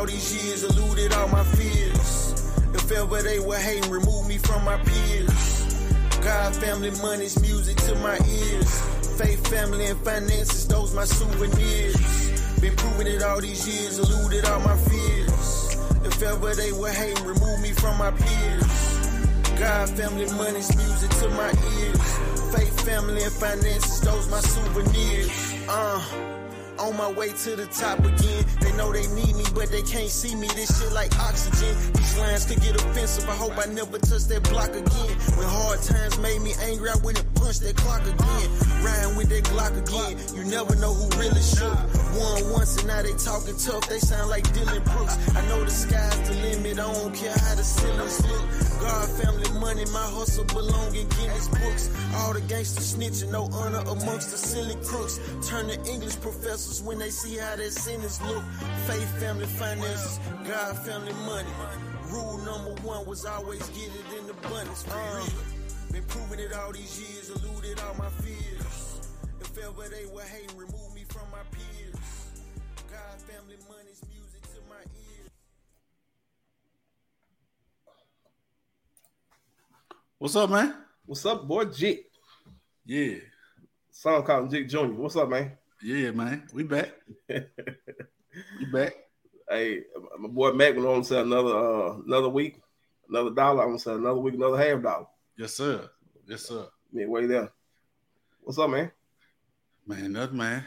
all these years, eluded all my fears. If ever they were hating, remove me from my peers. God, family, money's music to my ears. Faith, family, and finances, those my souvenirs. Been proving it all these years, eluded all my fears. If ever they were hating, remove me from my peers. God, family, money's music to my ears. Faith, family, and finances, those my souvenirs. Uh. On my way to the top again. They know they need me, but they can't see me. This shit like oxygen. These lines could get offensive. I hope I never touch that block again. When hard times made me angry, I went and punched that clock again. Riding with that Glock again. You never know who really shook. One once and now they talking tough. They sound like Dillon Brooks. I know the sky's the limit. I don't care how the ceilings look. God, family, money, my hustle belong in Guinness books. All the gangsters snitching, no honor amongst the silly crooks. Turn to English professors when they see how their sentence look. Faith, family, finances, God, family, money. Rule number one was always get it in abundance. Uh, been proving it all these years, eluded all my fears. If ever they were hating, remove family, money's music to my ears. What's up, man? What's up, boy? Jig. Yeah, Song called Jig Jr. What's up, man? yeah, man. We back. We back. Hey, my boy Mac went on to say another uh, another week, another dollar. I'm gonna say another week, another half dollar. Yes, sir. Yes, sir. Midway there. What's up, man? Man, nothing, man.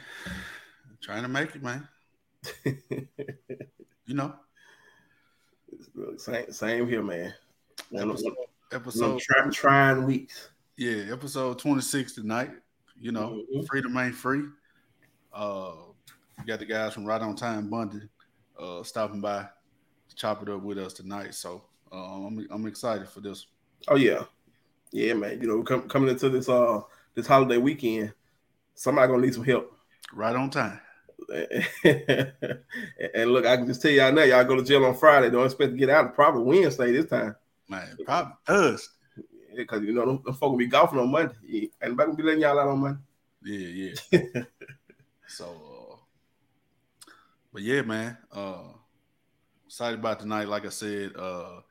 Trying to make it, man. You know, same, same here, man. One episode, episode try, trying weeks. yeah, episode 26 tonight. You know, Mhm. freedom ain't free. Uh, we got the guys from Right on Time Bonding uh, stopping by to chop it up with us tonight. So uh, I'm, I'm excited for this. Oh yeah, yeah, man. You know, com- coming into this uh this holiday weekend, somebody gonna need some help. Right on time. and look, I can just tell y'all now, y'all go to jail on Friday. Don't expect to get out probably Wednesday this time. Man, probably us. Because you know, them folk will be golfing on Monday. Yeah, And back gonna be letting y'all out on Monday. Yeah, yeah. so, uh, but yeah, man. Uh, excited about tonight. Like I said, uh,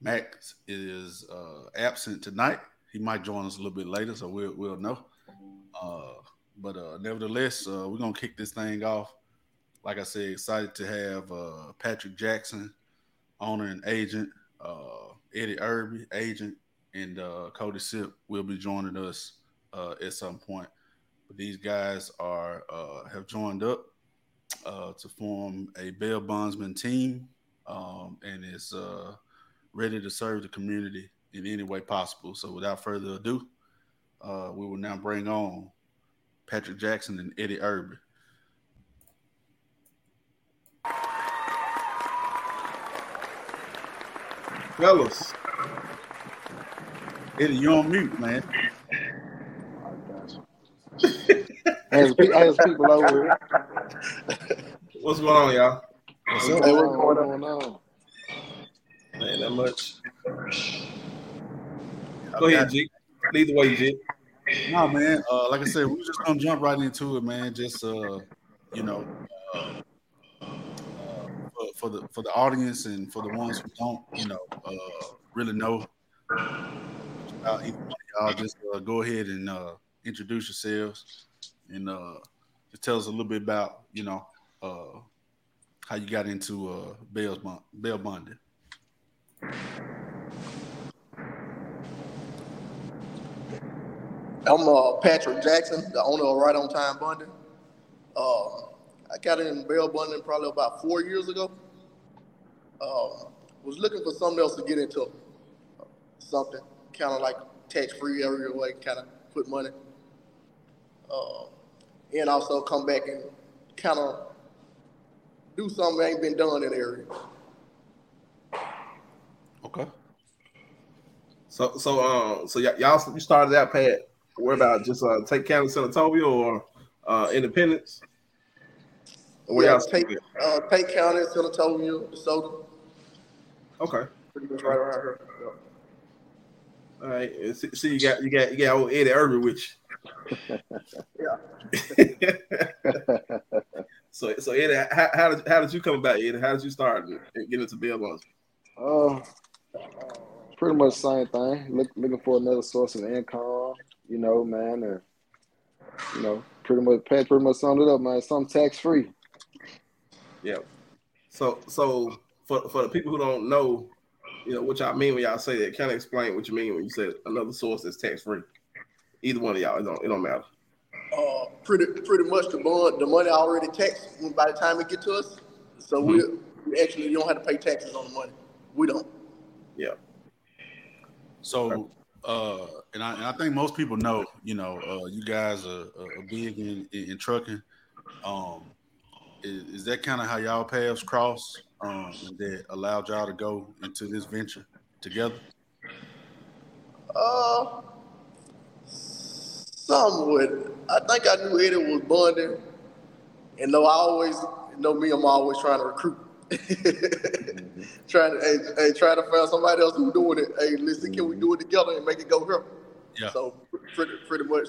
Max is uh, absent tonight. He might join us a little bit later, so we'll we'll know. Uh, but uh, nevertheless, uh, we're gonna kick this thing off. Like I said, excited to have uh, Patrick Jackson, owner and agent, uh, Eddie Irby, agent, and uh, Cody Sip will be joining us uh, at some point. But these guys are uh, have joined up uh, to form a bail bondsman team, um, and is uh, ready to serve the community in any way possible. So, without further ado, uh, we will now bring on Patrick Jackson and Eddie Irby. Fellas, Eddie, you on mute, man. As, pe- as people over here. what's going on, y'all? What's Hey, what's going on? Ain't that much. Go ahead, G. Lead the way, G. No, man. Uh, like I said, we're just gonna jump right into it, man. Just uh, you know, uh, uh, for, for the for the audience and for the ones who don't, you know, uh, really know y'all, just uh, go ahead and introduce yourselves and just tell us a little bit about, you know, how you got into uh, bail bail bonding. I'm uh, Patrick Jackson, the owner of Right on Time Bonding. Um, I got in bail bonding probably about four years ago. Um, was looking for something else to get into, something kind of like tax-free area where kind of put money, uh, and also come back and kind of do something that ain't been done in the area. Okay. So, so, um, so y- y'all, you started out, Pat. Where about just uh, Tate County Senatobia or uh, Independence? Or Where Yeah, take uh, Tate County, Senatobia, DeSoto, Okay. pretty much right around here. Yeah. All right. See, see, you got you got you got old Eddie Irby with you. Yeah. So, so Eddie, how, how did how did you come about, Eddie? How did you start getting into bail bonds? Uh, pretty much the same thing. Look, looking for another source of income, you know, man, and you know, pretty much Pat pretty much summed it up, man. Some tax free. Yeah. So, so for for the people who don't know, you know, what y'all mean when y'all say that, kind of explain what you mean when you said another source that's tax free. Either one of y'all, it don't it don't matter. Uh, pretty pretty much the bond, the money already taxed when- by the time it get to us. So we, we actually you don't have to pay taxes on the money. We don't. Yeah. So, uh, and I, and I think most people know, you know, uh, you guys are, are big in, in, in trucking. Um, is, is that kind of how y'all paths cross? Um, that allowed y'all to go into this venture together? Uh, somewhat. I think I knew Eddie was bonding, and though I always you know me, I'm always trying to recruit. trying to hey, hey, trying to find somebody else who's doing it. Hey, listen, can we do it together and make it go here? Yeah. So pretty pretty much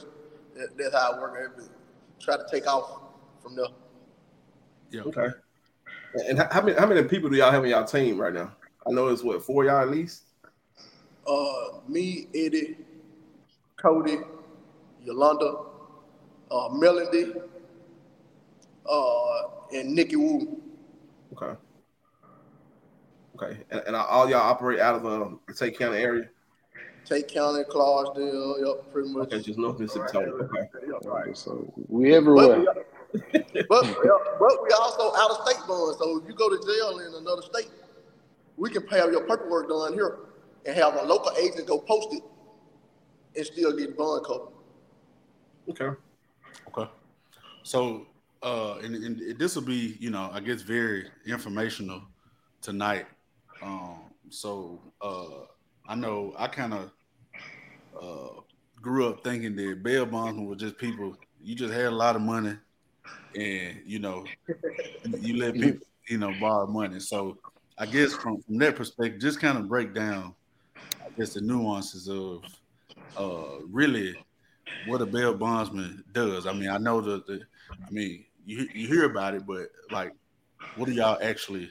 that, that's how I work. I try to take off from there. Yeah. Okay. And how how many how many people do y'all have in y'all team right now? I know it's what four y'all at least. Uh, me, Eddie, Cody, Yolanda, uh, Melody, uh, and Nikki Wu. Okay. Okay. And, and all y'all operate out of um, the Tate County area. Tate County, Clarksdale, yep, pretty much. Okay, just North Mississippi. total. Okay. Yep, right. So we everywhere. But, but, but we also out of state bond. So if you go to jail in another state, we can have your paperwork done here and have a local agent go post it and still get bond covered. Okay. Okay. So, uh, and, and this will be, you know, I guess very informational tonight. Um, so, uh, I know I kind of uh, grew up thinking that bail bondsmen were just people. You just had a lot of money, and you know, you, let people, you know, borrow money. So, I guess from, from that perspective, just kind of break down, I guess, the nuances of uh, really what a bail bondsman does. I mean, I know that the, I mean, you you hear about it, but like, what do y'all actually,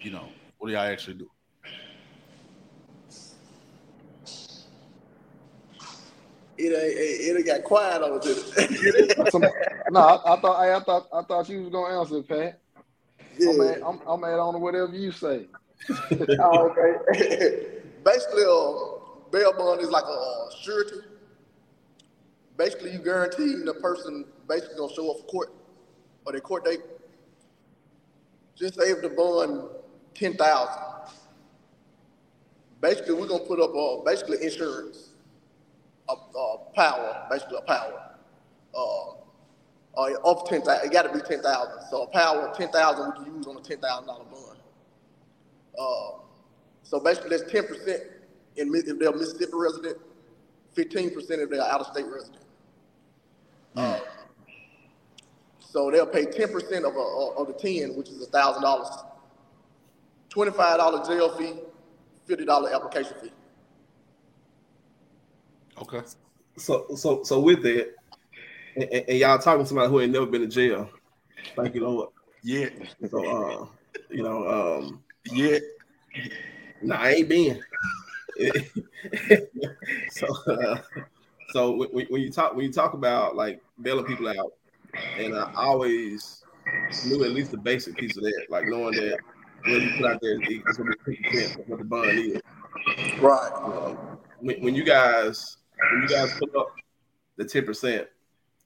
you know, what do y'all actually do? It ain't, it, it got quiet over there. No, I, I thought I, I thought I thought you was gonna answer, Pat. yeah. I'm at, I'm, I'm at on whatever you say. Oh, okay. Basically, uh, bail bond is like a uh, surety. Basically, you guarantee the person basically gonna show up for court or their court date. Just if the bond ten thousand. Basically, we're gonna put up a basically insurance, a, uh power, basically a power. Uh, uh, up ten thousand, it got to be ten thousand. So a power ten thousand we can use on a ten thousand dollar bond. Uh, so basically, that's ten percent if they're a Mississippi resident, fifteen percent if they're out of state resident. Uh, so they'll pay ten percent of, a, of the ten, which is thousand dollars. Twenty-five dollar jail fee, fifty dollar application fee. Okay. So so so with that, and, and- and y'all talking to somebody who ain't never been to jail. Thank you, Lord. Yeah. So uh, you know, um, Yeah. nah, I ain't been. so uh, so when, when- when you talk when you talk about like bailing people out, and I always knew at least the basic piece of that, like knowing that what you put out there is gonna be fifty percent of what the bond is. Right. Um, when, when you guys when you guys put up the ten percent,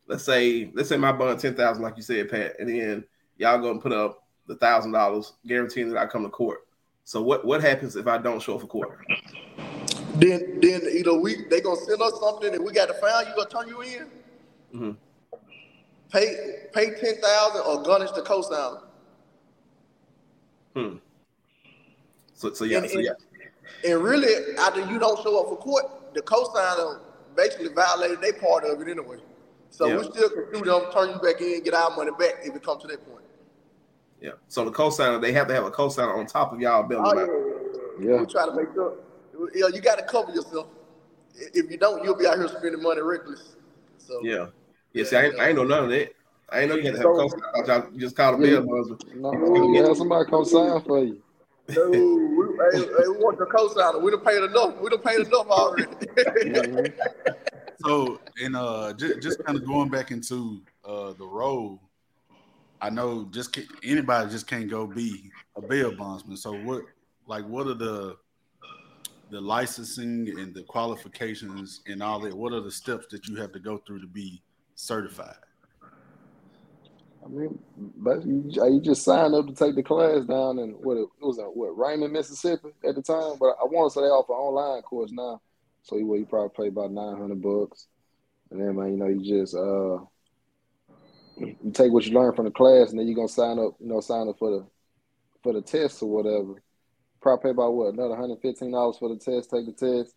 let's say let's say my bond ten thousand, like you said, Pat, and then y'all gonna put up the thousand dollars, guaranteeing that I come to court. So what what happens if I don't show up for court? Then then either we they gonna send us something and we got to find you gonna turn you in. Mhm. Pay pay ten thousand or garnish the co-signer. Hmm. So so yeah, And- so yeah. And really, after you don't show up for court, the co-signer basically violated their part of it anyway. So Yeah. we still can sue them, turn you back in, get our money back if it comes to that point. Yeah. So the co-signer, they have to have a co-signer on top of y'all billing. Oh yeah, Yeah. We try to make sure. Yeah, you got to cover yourself. If you don't, you'll be out here spending money reckless. So Yeah. Yeah. See, I ain't, I ain't know none of that. I ain't know you had to have a co-sign. I thought y'all just called a bail bondsman. No, you have somebody come sign for you. No, we, hey, hey, we want the co-signer. We done paid enough. We done paid enough already. Mhm. So, and uh, just, just kind of going back into uh the role, I know just ca- anybody just can't go be a bail bondsman. So, what like what are the the licensing and the qualifications and all that? What are the steps that you have to go through to be certified? I mean, but you, you just signed up to take the class down in what it was at what Raymond, Mississippi at the time. But I want to say they offer online course now, so you, you probably pay about nine hundred bucks, and then man, you know, you just uh, you take what you learn from the class, and then you're gonna sign up, you know, sign up for the for the test or whatever. Probably pay about what another hundred fifteen dollars for the test, take the test.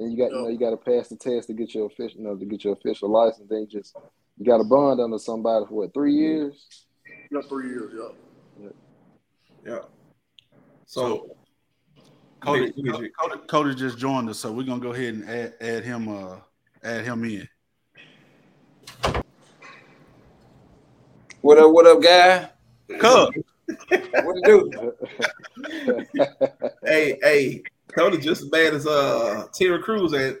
Then you got, you know, you got to pass the test to get your official, you know, to get your official license. Then you just you got a bond under somebody for what three years. yeah, three years, yeah. Yeah. So, Cody, Who Cody, Cody just joined us, so we're gonna go ahead and add, add him uh add him in. What up, what up, guy? Cub, What to do? hey, hey, Cody just as bad as uh Terry Crews at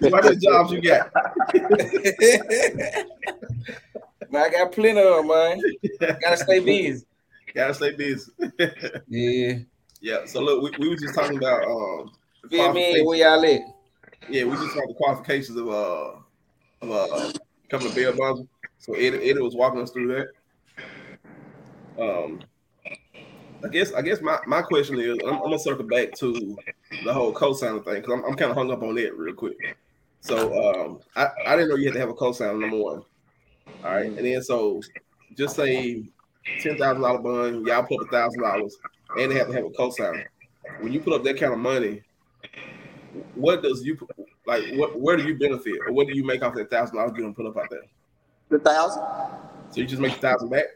what jobs you got? man, I got plenty of them, man. Gotta stay busy. Gotta stay busy. Yeah. yeah. So look, we, we were just talking about um Feel me? Where y'all at? Yeah, we just talked the qualifications of uh of uh becoming a bail bondsman. So Ed, Ed was walking us through that. Um, I guess I guess my, my question is I'm, I'm gonna circle back to the whole co-signer thing because I'm, I'm kind of hung up on that real quick. So um, I, I didn't know you had to have a co-signer number one. All right, and then so just say ten thousand dollar bond, y'all put up a thousand dollars, and they have to have a co-signer. When you put up that kind of money, what does you like? What where do you benefit, or what do you make off that thousand dollars you gonna put up out there? The thousand? So you just make the thousand back?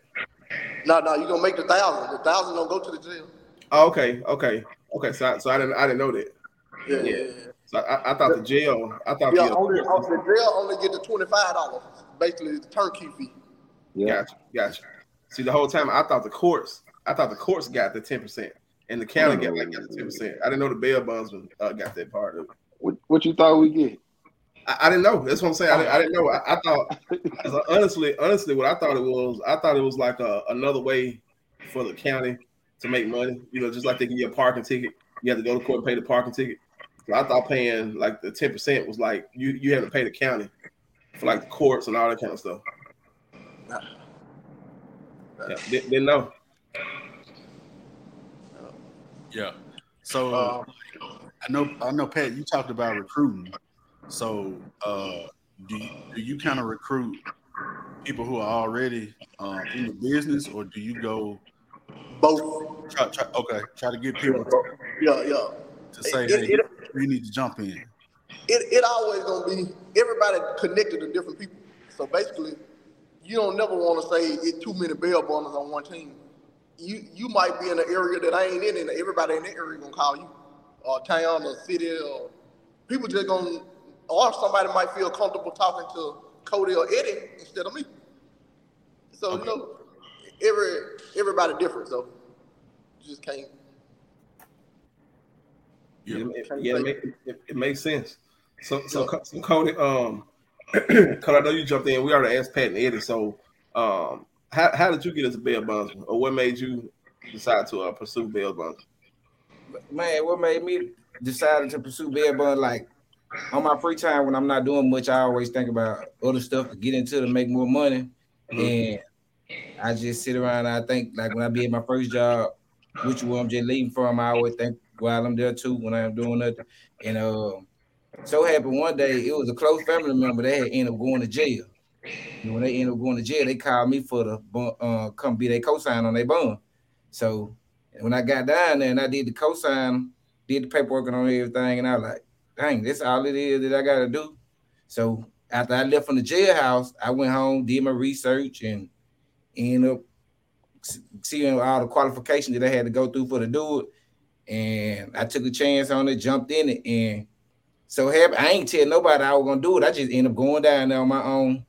No, no, you're gonna make the thousand. The thousand don't go to the jail. Oh, okay, okay, okay. So I, so I didn't I didn't know that. Yeah, Yeah. yeah. yeah. So I, I thought the jail. I thought Yeah, the only, on the jail only get the twenty five dollars. Basically, the turnkey fee. yeah. Gotcha, gotcha. See, the whole time I thought the courts, I thought the courts got the ten percent, and the county got like got the ten percent. I didn't know the bail bondsman uh, got that part of it. What, what you thought we get? I, I didn't know. That's what I'm saying. I, didn't- I didn't know. I, I thought, 'cause honestly, honestly, what I thought it was, I thought it was like a, another way for the county to make money. You know, just like they give you a parking ticket, you have to go to court and pay the parking ticket. So I thought paying like the ten percent was like you you have to pay the county for like the courts and all that kind of stuff. Yeah, didn't, didn't know. yeah. So Um, I know I know Pat, you talked about recruiting. So uh do you, do you kind of recruit people who are already um, in the business, or do you go both. try, try okay try to get people Yeah, yeah. to say, It- hey, it- we need to jump in? it, it always gonna be everybody connected to different people. So basically, you don't never want to say it's too many bail bonders on one team. You you might be in an area that I ain't in, and everybody in that area gonna call you, or town, or city, or people just gonna, or somebody might feel comfortable talking to Cody or Eddie instead of me. So you know, every everybody different. So you just can't. Yeah. Yeah, it, yeah, it, make- it, it makes sense. So, so, so Cody, um, because I know you jumped in. We already asked Pat and Eddie. So, um, how, how did you get into bail bondsman, or what made you decide to uh, pursue bail bondsman? Man, what made me decide to pursue bail bond? Like on my free time when I'm not doing much, I always think about other stuff to get into to make more money. And I just sit around. And I think like when I be at my first job, which one I'm just leaving from, I always think while I'm there too when I'm doing nothing. And uh, so happened one day it was a close family member that had ended up going to jail. And when they ended up going to jail, they called me for the uh, come be their co-sign on their bond. So when I got down there and I did the co-sign, did the paperwork and on everything, and I was like, dang, that's all it is that I gotta do. So after I left from the jailhouse, I went home, did my research, and ended up seeing all the qualifications that I had to go through for to do it. And I took a chance on it, jumped in it, and so happy. I ain't tell nobody I was gonna do it. I just ended up going down there on my own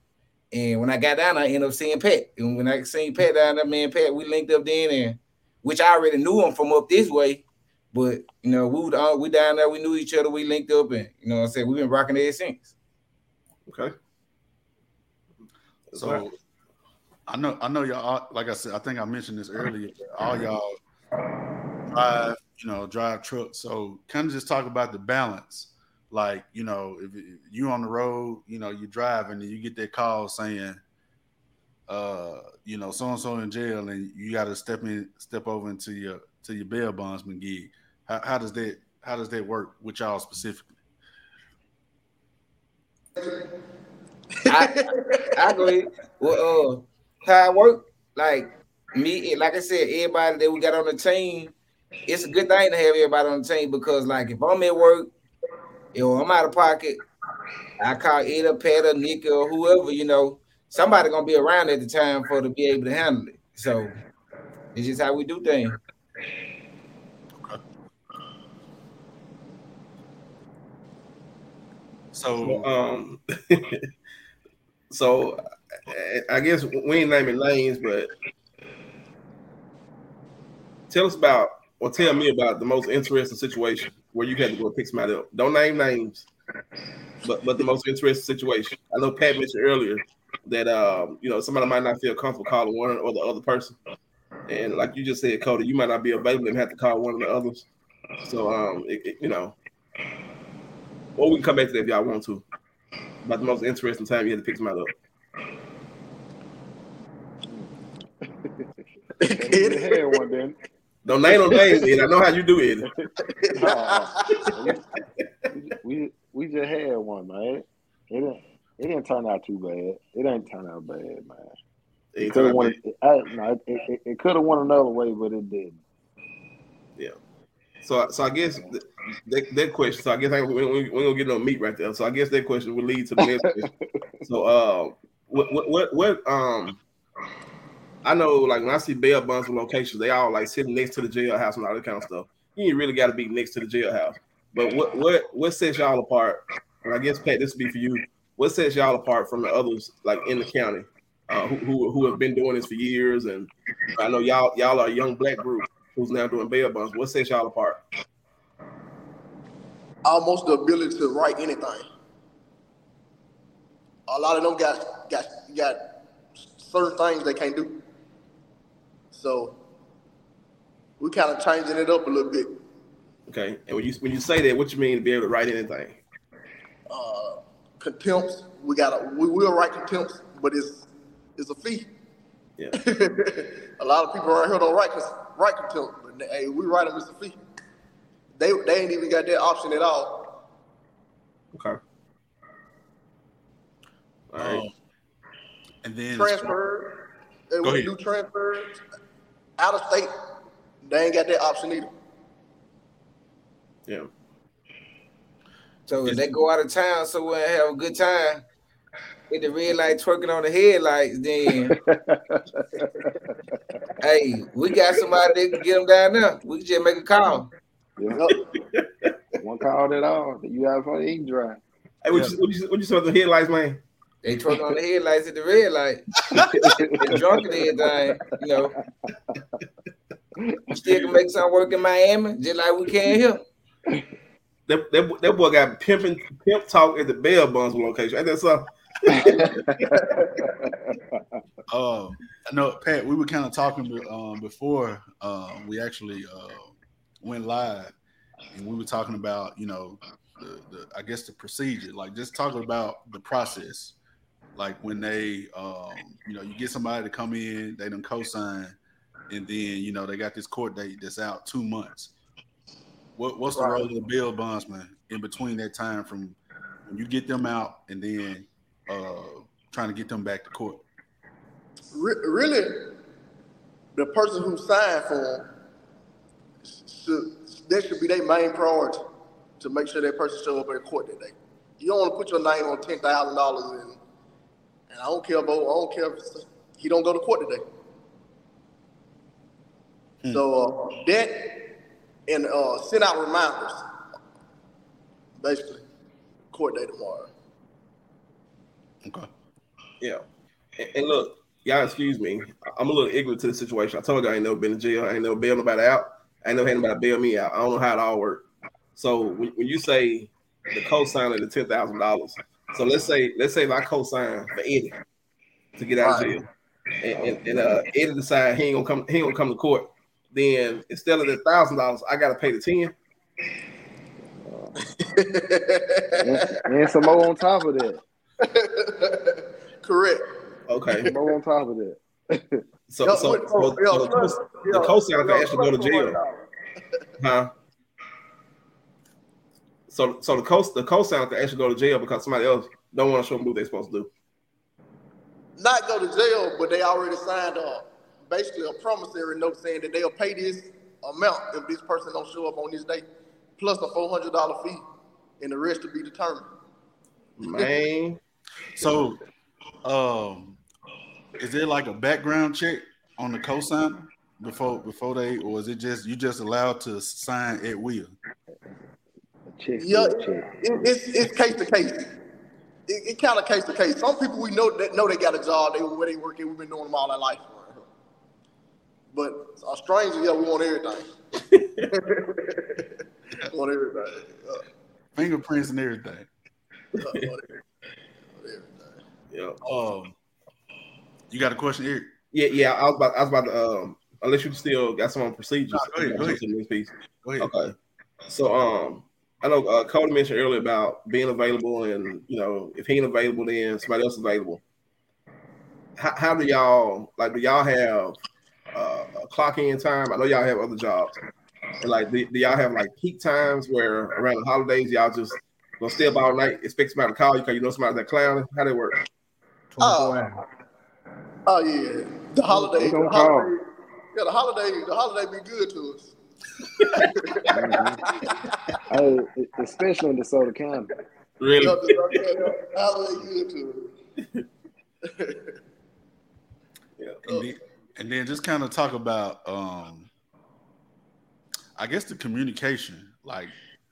And when I got down, I ended up seeing Pat. And when I seen Pat down there, man, Pat, we linked up then, and which I already knew him from up this way. But you know, we uh, we down there, we knew each other, we linked up, and you know, what I said we've been rocking ever since. Okay. So I know I know y'all like I said, I think I mentioned this earlier. All y'all drive, you know, drive trucks. So kind of just talk about the balance. Like, you know, if you on the road, you know, you drive and you get that call saying, uh, you know, so and so in jail, and you got to step in, step over into your to your bail bondsman gig. How, how does that how does that work with y'all specifically? I, I ahead. Well, uh, how I work, like me, like I said, everybody that we got on the team, it's a good thing to have everybody on the team because, like, if I'm at work, you know, I'm out of pocket, I call Eda, Pat, or Nick, or whoever, you know, somebody gonna be around at the time for to be able to handle it. So it's just how we do things. So, um, so I guess we ain't naming names, but tell us about or tell me about the most interesting situation where you had to go pick somebody up. Don't name names, but but the most interesting situation. I know Pat mentioned earlier that um, you know somebody might not feel comfortable calling one or the other person, and like you just said, Cody, you might not be available and have to call one of the others. So um, it, it, you know, or we can come back to that if y'all want to. About the most interesting time you had to pick somebody up. They had one then. Don't name no names, Ed. I know how you do it. Nah, we, we we just had one, man. It didn't it didn't turn out too bad. It didn't turn out bad, man. It Anytime, could have won. man. I, no, it, it, it could have won another way, but it didn't. So, so I guess th- that, that question. So I guess I, we, we, we're gonna get no meat right there. So I guess that question will lead to the next question. So, uh, what, what, what, what, um, I know, like when I see bail bonds and locations, they all like sitting next to the jailhouse and all that kind of stuff. You ain't really got to be next to the jailhouse. But what, what, what sets y'all apart? And I guess Pat, this would be for you. What sets y'all apart from the others, like in the county, uh, who, who, who have been doing this for years? And I know y'all, y'all are a young black group who's now doing bail bonds. What sets y'all apart? almost the ability to write anything. A lot of them got got got certain things they can't do. So we kind of changing it up a little bit. Okay, and when you when you say that, what you mean to be able to write anything? Uh, contempts, we got to we will write contempts, but it's it's a fee. Yeah. a lot of people around here don't write cons- write contempt, but hey, we right them it's a fee. They they ain't even got that option at all. Okay. All right. um, and then Transfer, they Go want to ahead. do transfers out of state. They ain't got that option either. yeah. So if they go out of town somewhere and have a good time, hit the red light twerking on the headlights, then hey, we got somebody that can get them down there. We can just make a call. Yeah. one call at all. You have fun. He can drive. Hey, what you what you what you saw the headlights, man? They twerk on the headlights at the red light. They drunk and everything, you know. We still can make some work in Miami, just like we can here. That, that, that boy got pimping pimp talk at the bail bonds location. Ain't that so? Uh, I know, Pat. We were kind of talking um, before um, we actually uh, went live, and we were talking about, you know, the, the I guess the procedure, like just talking about the process, like when they, um, you know, you get somebody to come in, they don't co-sign, and then you know they got this court date that's out two months. What what's the role of the bail bondsman in between that time from when you get them out and then uh, trying to get them back to court? Re- really, the person who signed for them should that should be their main priority to make sure that person show up at court that day. You don't want to put your name on ten thousand dollars and and I don't care about I don't care if he don't go to court today. Hmm. So uh, that and uh, send out reminders. Basically, court day tomorrow. Okay. Yeah. And, and look, y'all excuse me. I'm a little ignorant to the situation. I told you I ain't never been in jail. I ain't never bailed nobody out. I ain't never had anybody bail me out. I don't know how it all works. So when, when you say the co-sign of the ten thousand dollars, so let's say let's say I co-sign for Eddie to get out of jail, and, and, and uh, Eddie decide he ain't gonna come he ain't gonna come to court, then instead of the thousand dollars, I gotta pay the ten. and, and some more on top of that. Correct. Okay. Some more on top of that. So Yo, so, wait, so, yo, so the, plus- co- yo, the co-signer can actually go to jail, huh? So so the co the co-signer can actually go to jail because somebody else don't want to show them what they're supposed to do. Not go to jail, but they already signed a basically a promissory note saying that they'll pay this amount if this person don't show up on this day, plus a four hundred dollar fee, and the rest to be determined. Man, So, um, is there like a background check on the cosigner before before they, or is it just you just allowed to sign at will? Check, Yeah, check, check. it, it's it's case to case. It, it kind of case to case. Some people we know that know they got a job, they where they working. We've been doing them all our life. But a stranger, yeah, we want everything. we want everything. Uh, Fingerprints and everything. uh, want everything. Everything. Yeah, Um, you got a question, Eric? yeah, yeah. I was about, I was about to. Um, unless you still got some on procedures. No, go ahead, go ahead. this piece. Go ahead. Okay. So, um, I know uh, Cody mentioned earlier about being available, and you know, if he ain't available, then somebody else is available. How, how do y'all like? Do y'all have uh, a clock in time? I know y'all have other jobs. And like, do, do y'all have like peak times where around the holidays y'all just gonna stay up all night, expect somebody to call you because you know somebody's that clown? How they work? 24 Oh. hours. Oh yeah, the holiday, the holiday, yeah, the holiday, the holiday be good to us. Hey, especially in DeSoto County. Really? Yeah, the holiday good to us. And then, and then just kind of talk about, um, I guess the communication, like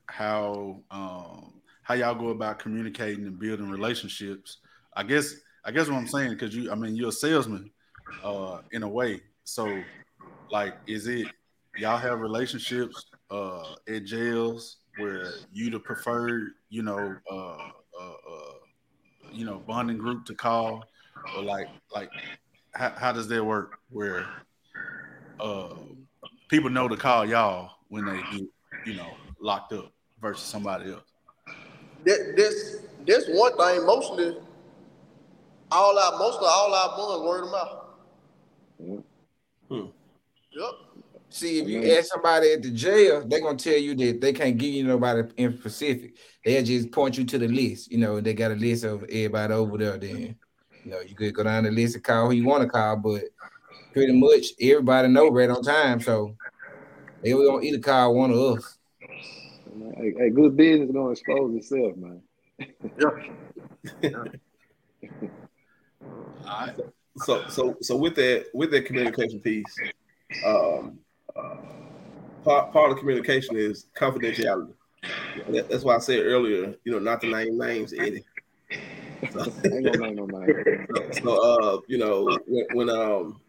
how um, how y'all go about communicating and building relationships. I guess I guess what I'm saying because you, I mean, you're a salesman uh, in a way. So, like, is it y'all have relationships uh, at jails where you the preferred, you know, uh, uh, uh, you know, bonding group to call, or like like how, how does that work where uh people know to call y'all when they get you know locked up versus somebody else This, this, this one thing, mostly, all our, mostly all our bonds word of mouth. Hmm. Yep. See, if you ask somebody at the jail, they're gonna tell you that they can't give you nobody in specific. They'll just point you to the list. You know, they got a list of everybody over there. Then, you know, you could go down the list and call who you want to call, but pretty much everybody know right on time. So they were gonna either call one of us. Hey, hey, good business gonna expose itself, man. all right so so so with that with that communication piece um part, part of communication is confidentiality that- that's why i said earlier you know not to name names eddie so, Ain't gonna name no man. so uh you know when, when um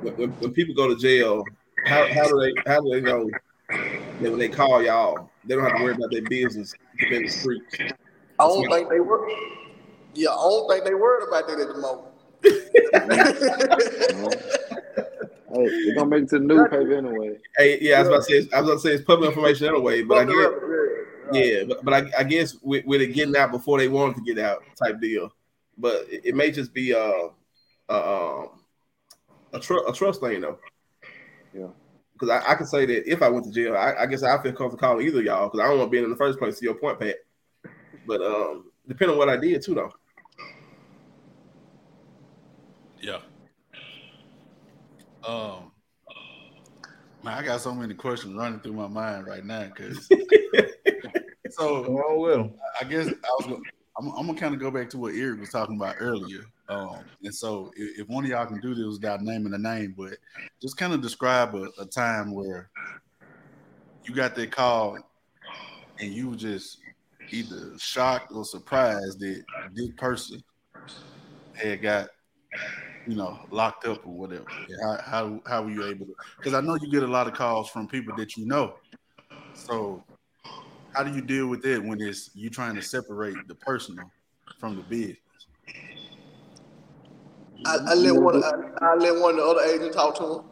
when, when people go to jail how, how do they how do they know that when they call y'all they don't have to worry about their business in the streets I don't think they were. Yeah, I don't think they worried about that at the moment. Hey, they're gonna make it to the newspaper anyway. hey yeah i was about to say i was about to say it's public information anyway but i Fuck the get record, Yeah, but, but I, I guess with, with it getting out before they wanted to get out type deal. But it, it may just be uh, uh, um, a, tr- a trust thing though. Yeah. Because I, I can say that if I went to jail, I, I guess I feel comfortable calling either of y'all because I don't want to be in the first place. To your point, Pat. But um, depending on what I did too, though. Yeah um man i got so many questions running through my mind right now because so with them. I guess I was. Gonna, I'm, I'm gonna kind of go back to what Eric was talking about earlier. Um, and so, if, if one of y'all can do this without naming a name, but just kind of describe a, a time where you got that call and you were just either shocked or surprised that this person had got you know locked up or whatever? How how how were you able to? Because I know you get a lot of calls from people that you know. So how do you deal with it when it's you trying to separate the personal from the business? I, I let one. I, I let one of the other agents talk to him.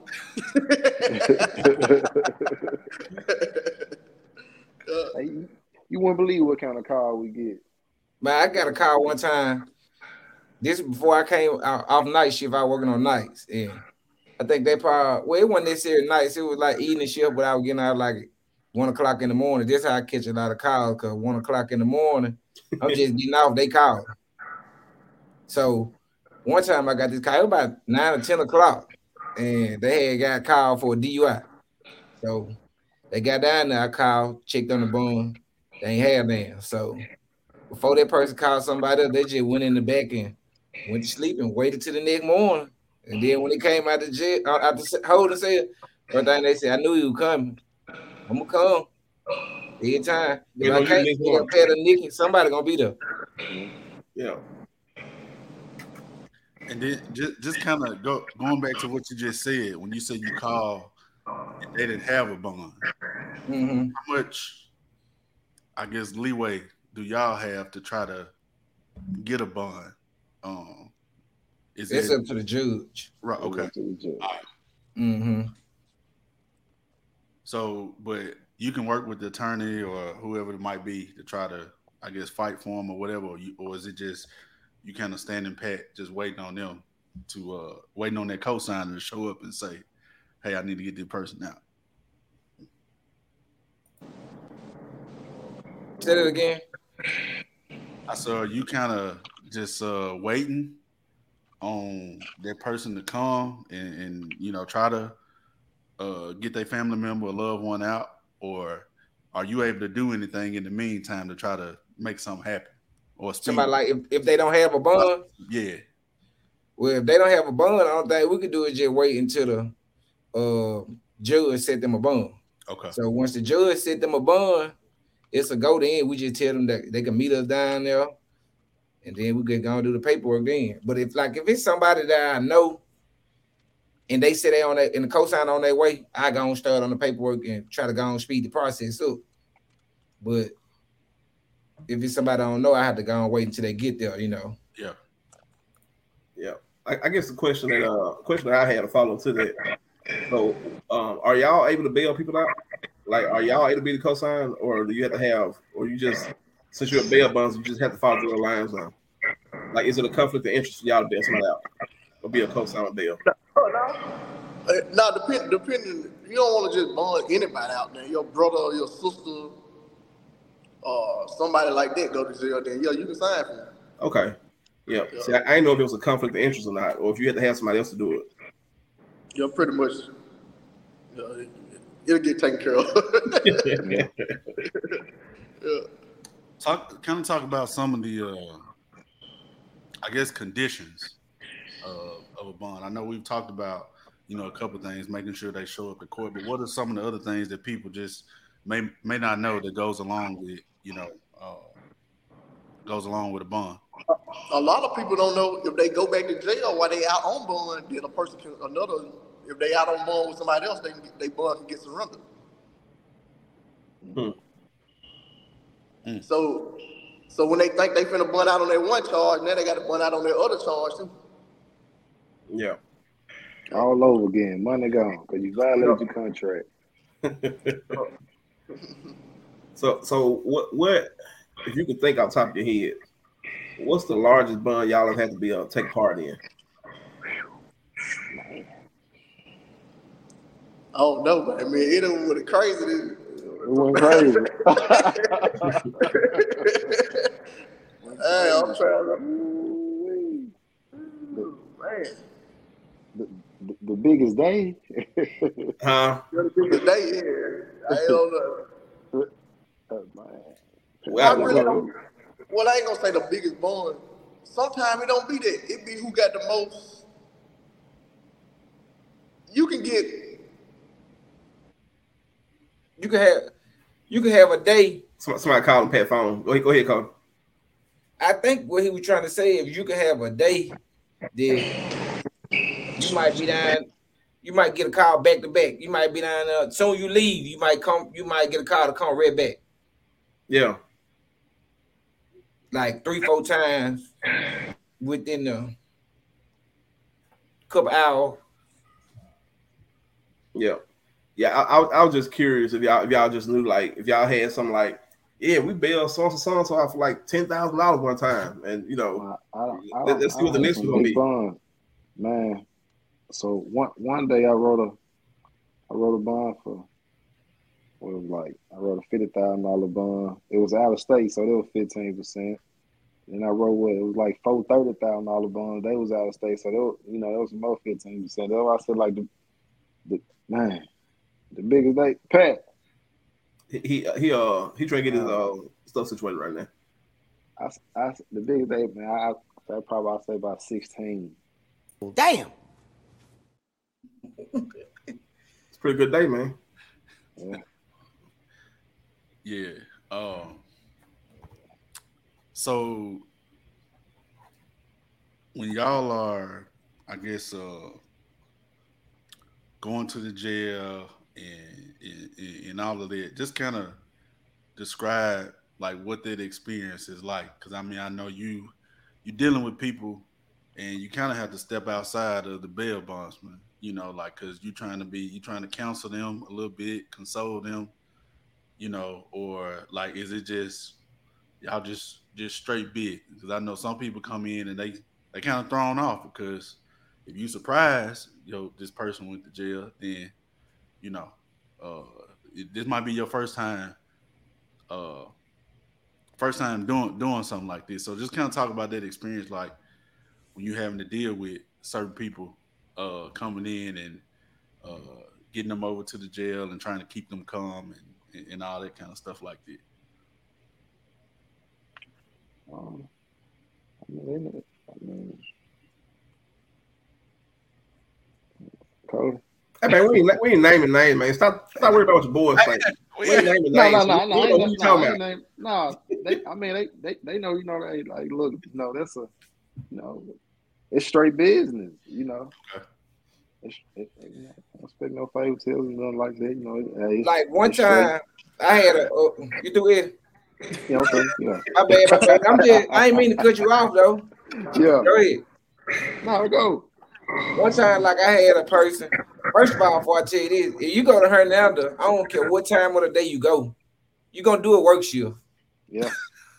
Hey, you, you wouldn't believe what kind of call we get. Man, I got a call one time. This is before I came out, off night shift. I was working on nights, and I think they probably well, it wasn't necessarily nights. It was like evening shift, but I was getting out like one o'clock in the morning. This how I catch a lot of calls because one o'clock in the morning, I'm just getting off. They call. So one time I got this call about nine or ten o'clock, and they had got called for a DUI. So they got down there, I called, checked on the bone. They ain't have them. So before that person called somebody else, they just went in the back and went to sleep and waited till the next morning. And then when he came out the jail, out the hold and said, first thing they said, I knew you were coming. I'm gonna come. Every time. If I can't get to Nikki, somebody gonna be there. Yeah. And then just just kind of go going back to what you just said when you said you call and they didn't have a bond. Mhm. How much, I guess, leeway do y'all have to try to get a bond? Um, is It's it up to the judge. right? Okay, Mm-hmm. so but you can work with the attorney or whoever it might be to try to, I guess, fight for them or whatever. Or, you, or is it just you kind of standing pat, just waiting on them to uh waiting on their co-signer to show up and say, "Hey, I need to get this person out." Say it again. I saw you kind of just uh waiting on that person to come and, and you know try to uh get their family member or loved one out, or are you able to do anything in the meantime to try to make something happen? Or speed? Somebody like if, if they don't have a bond, yeah, well, if they don't have a bond, I don't think we could do it. just wait until the uh judge set them a bond. okay, So once the judge set them a bond, it's a go then. We just tell them that they can meet us down there, and then we can go and do the paperwork then. But if like if it's somebody that I know and they say they on that and the cosign on their way, I go and start on the paperwork and try to go and speed the process up. But if it's somebody I don't know, I have to go and wait until they get there, you know. yeah. Yeah. I, I guess the question that uh question that I had to follow to that. So um are y'all able to bail people out? Like are y'all able to be the cosign or do you have to have or you just since you're a bail bonds, you just have to follow through the lines now? Like is it a conflict of interest for y'all to bail somebody out? Or be a cosign with bail? Uh, now, depend, depending, you don't want to just bond anybody out there. Your brother or your sister, or somebody like that go to jail. Then yeah, you can sign for them. Okay. Yeah. Yeah. See, I, I didn't know if it was a conflict of interest or not, or if you had to have somebody else to do it. You're pretty much. You know, it, it'll get taken care of. yeah. Talk kind of talk about some of the, uh I guess, conditions of, of a bond. I know we've talked about you know a couple things, making sure they show up to court. But what are some of the other things that people just may may not know that goes along with you know uh, goes along with a bond? A lot of people don't know if they go back to jail while they out on bond, then a person can another. If they out on bond with somebody else, they can get, they bond can get surrendered. Hmm. Hmm. So, so when they think they finna bond out on their one charge, now they got to bond out on their other charge too. Yeah. All over again. Money gone because you violated your contract. So so what what if you could think off the top of your head, what's the largest bond y'all have had to be uh, take part in? I don't know, but I mean, it was with the crazy. than- It went crazy. Hey, I'm trying to. Man, the, the, the biggest day. Huh? today, yeah. I don't know. Oh, man. I Well, really don't. Well, I ain't gonna say the biggest bond. Sometimes it don't be that. It be who got the most. You can get. You can have you can have a day. somebody, somebody call him Pat phone. Go ahead, go ahead, call. I think what he was trying to say, if you could have a day then you might be down. You might get a call back to back. You might be down there. Soon you leave, you might come. You might get a call to come right back. Yeah. Like three, four times within a couple hours. Yeah. Yeah, I, I, I, was just curious if y'all if y'all just knew like if y'all had something like yeah we bailed so and so so out for like ten thousand dollars one time and you know I, I don't, I don't, let's see what the next one gonna be. Fun. Man, so one one day I wrote a I wrote a bond for what it was like I wrote a fifty thousand dollar bond. It was out of state, so it was fifteen percent. Then I wrote what it was like four thirty thousand dollar bonds. They was out of state, so they was, you know that was more fifteen percent. That's why I said like the, the man the biggest day, Pat. He he uh he trying to get his uh, stuff situated right now. I, I the biggest day, man. I, I probably I say about sixteen. Damn. it's a pretty good day, man. Yeah. Yeah. Um. So when y'all are, I guess, uh, going to the jail and, and, and all of that. Just kind of describe like what that experience is like. Because I mean, I know you you're dealing with people, and you kind of have to step outside of the bail bondsman. You know, like because you're trying to be you're trying to counsel them a little bit, console them. You know, or like is it just y'all just just straight big? Because I know some people come in and they they kind of thrown off because if you surprise yo this person went to jail, then you know, uh, it, this might be your first time, uh, first time doing doing something like this. So just kind of talk about that experience, like when you having to deal with certain people uh, coming in and uh, getting them over to the jail and trying to keep them calm and, and all that kind of stuff like that. Um, I mean, I mean, Cody. Hey man, we ain't, we ain't naming names, man. Stop, stop worrying about what your boys say. We ain't naming no, names. No, no, no, no. What you talking about? No, they, I mean, they, they, they know, you know, they like, look, you know, that's a, you know, it's straight business, you know. Okay. It's, it, you know, I don't expect no favorites or nothing like that, you know. It's, like one time, straight. I had a, uh, you do it. Yeah, okay, yeah. My bad, my bad. I'm just, I ain't mean to cut you off though. Yeah. Go ahead. No, go. One time, like I had a person. First of all, before I tell you this, if you go to Hernando, I don't care what time of the day you go, you're gonna do a work shift. Yeah.